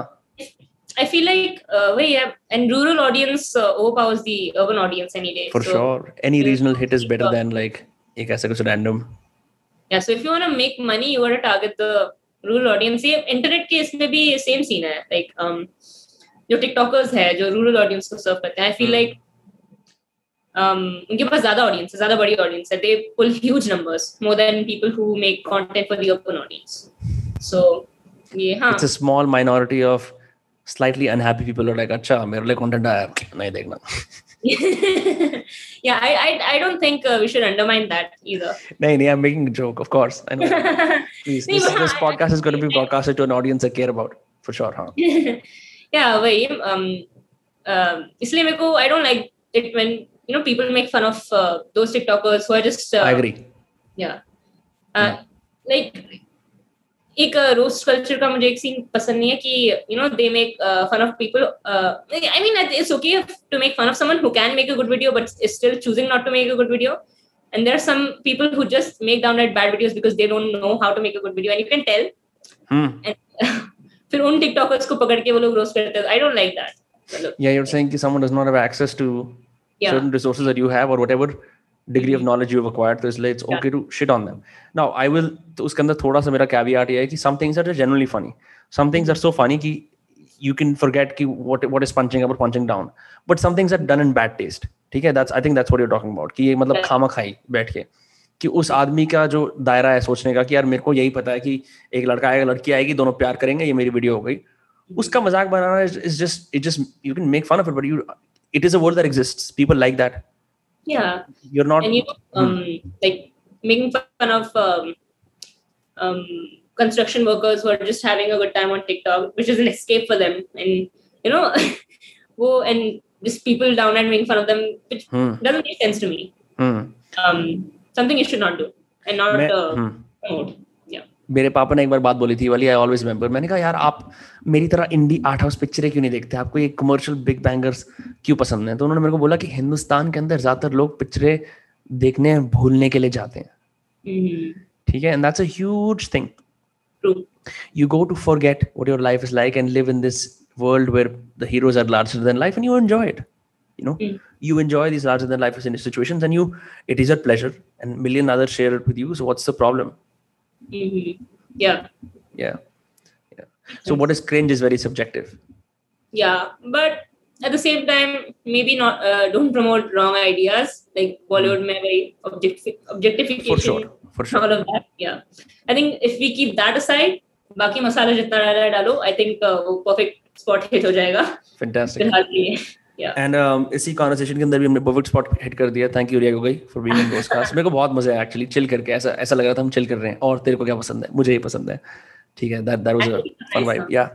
I feel like uh, wait, yeah, and rural audience uh, overpowers the urban audience any day. for so, sure any regional hit is better than like एक ऐसा कुछ random Yeah, so if you want to make money, you got to target the rural audience. ये internet के इसमें भी same scene है. Like um, जो TikTokers है, जो rural audience को serve करते हैं, I feel Hmm. like um, उनके पास ज्यादा audience है, ज्यादा बड़ी audience है. They pull huge numbers more than people who make content for the urban audience. So ये हाँ. it's a small minority of slightly unhappy people who are like अच्छा मेरे लिए content आया नहीं देखना yeah, I, I I don't think uh, we should undermine that either. नहीं नहीं I'm making a joke of course I know please नहीं, this, but this हाँ, podcast is going to be actually- broadcasted to an audience I care about for sure हाँ yeah, वही um, um, इसलिए मेरे को I don't like it when you know people make fun of uh, those TikTokers who are just uh, I agree yeah uh, like एक roast culture का मुझे एक scene पसंद नहीं है कि you know they make fun of people I mean it's okay to make fun of someone who can make a good video but still choosing not to make a good video and there are some people who just make downright bad videos because they don't know how to make a good video and you can tell hmm. and फिर उन TikTokers को पकड़ के वो लोग roast करते हैं I don't like that yeah you're saying कि someone does not have access to Yeah. certain resources that you have or whatever degree of knowledge you've acquired तो इसलिए it's Yeah. okay to shit on them now I will तो उसके अंदर थोड़ा सा मेरा caveat ये है कि some things are just genuinely funny some things are so funny कि you can forget ki what what is punching up or punching down but some things are done in bad taste ठीक है that's I think that's what you're talking about कि ये मतलब खामा खाई बैठ के कि उस आदमी का जो दायरा है सोचने का कि यार मेरे को यही पता है कि एक लड़का आएगा लड़की आएगी दोनों प्यार करेंगे ये मेरी वीडियो हो गई उसका मज़ाक बनाना is just it just you can make fun of it but you it is a world that exists people like that yeah you're not and you um hmm. like making fun of um, um construction workers who are just having a good time on TikTok, which is an escape for them. And you know, who and just people down and making fun of them, which hmm. doesn't make sense to me. Hmm. Um, something you should not do and not uh, hmm. promote. मेरे पापा ने एक बार बात बोली थी वाली I always remember मैंने कहा यार आप मेरी तरह इंडी आर्ट हाउस पिक्चरें क्यों नहीं देखते? आपको ये कमर्शियल बिग बैंगर्स क्यों पसंद हैं? तो उन्होंने मेरे को बोला कि हिंदुस्तान के अंदर ज़्यादातर लोग पिक्चरें देखने भूलने के लिए जाते हैं। हम्म। ठीक है? And that's as thing you go to for get what your life is like and live in this world where the heroes are larger than life and you enjoy it you know you enjoy this larger than life in situations and you it is a pleasure and million other share with you so what's the problem Mm-hmm. Yeah. Yeah. Yeah. So what is cringe is very subjective. Yeah, but at the same time, maybe not. Uh, don't promote wrong ideas like Bollywood. Mm. Very objectif- objectification. For sure for sure. All of that, yeah. I think if we keep that aside, बाकी मसाला जितना डाला है डालो I think वो perfect spot hit हो जाएगा fantastic फ़िलहाल के लिए एंड um, इसी कॉन्वर्सेशन के अंदर भी हमने परफेक्ट स्पॉट हिट कर दिया. Thank you Riya Gogoi for being in podcast मेरे को बहुत मज़ा आया एक्चुअली चिल करके. ऐसा ऐसा लग रहा था हम चिल कर रहे हैं. और तेरे को क्या पसंद है? मुझे ये पसंद है. ठीक है that that was a fun vibe या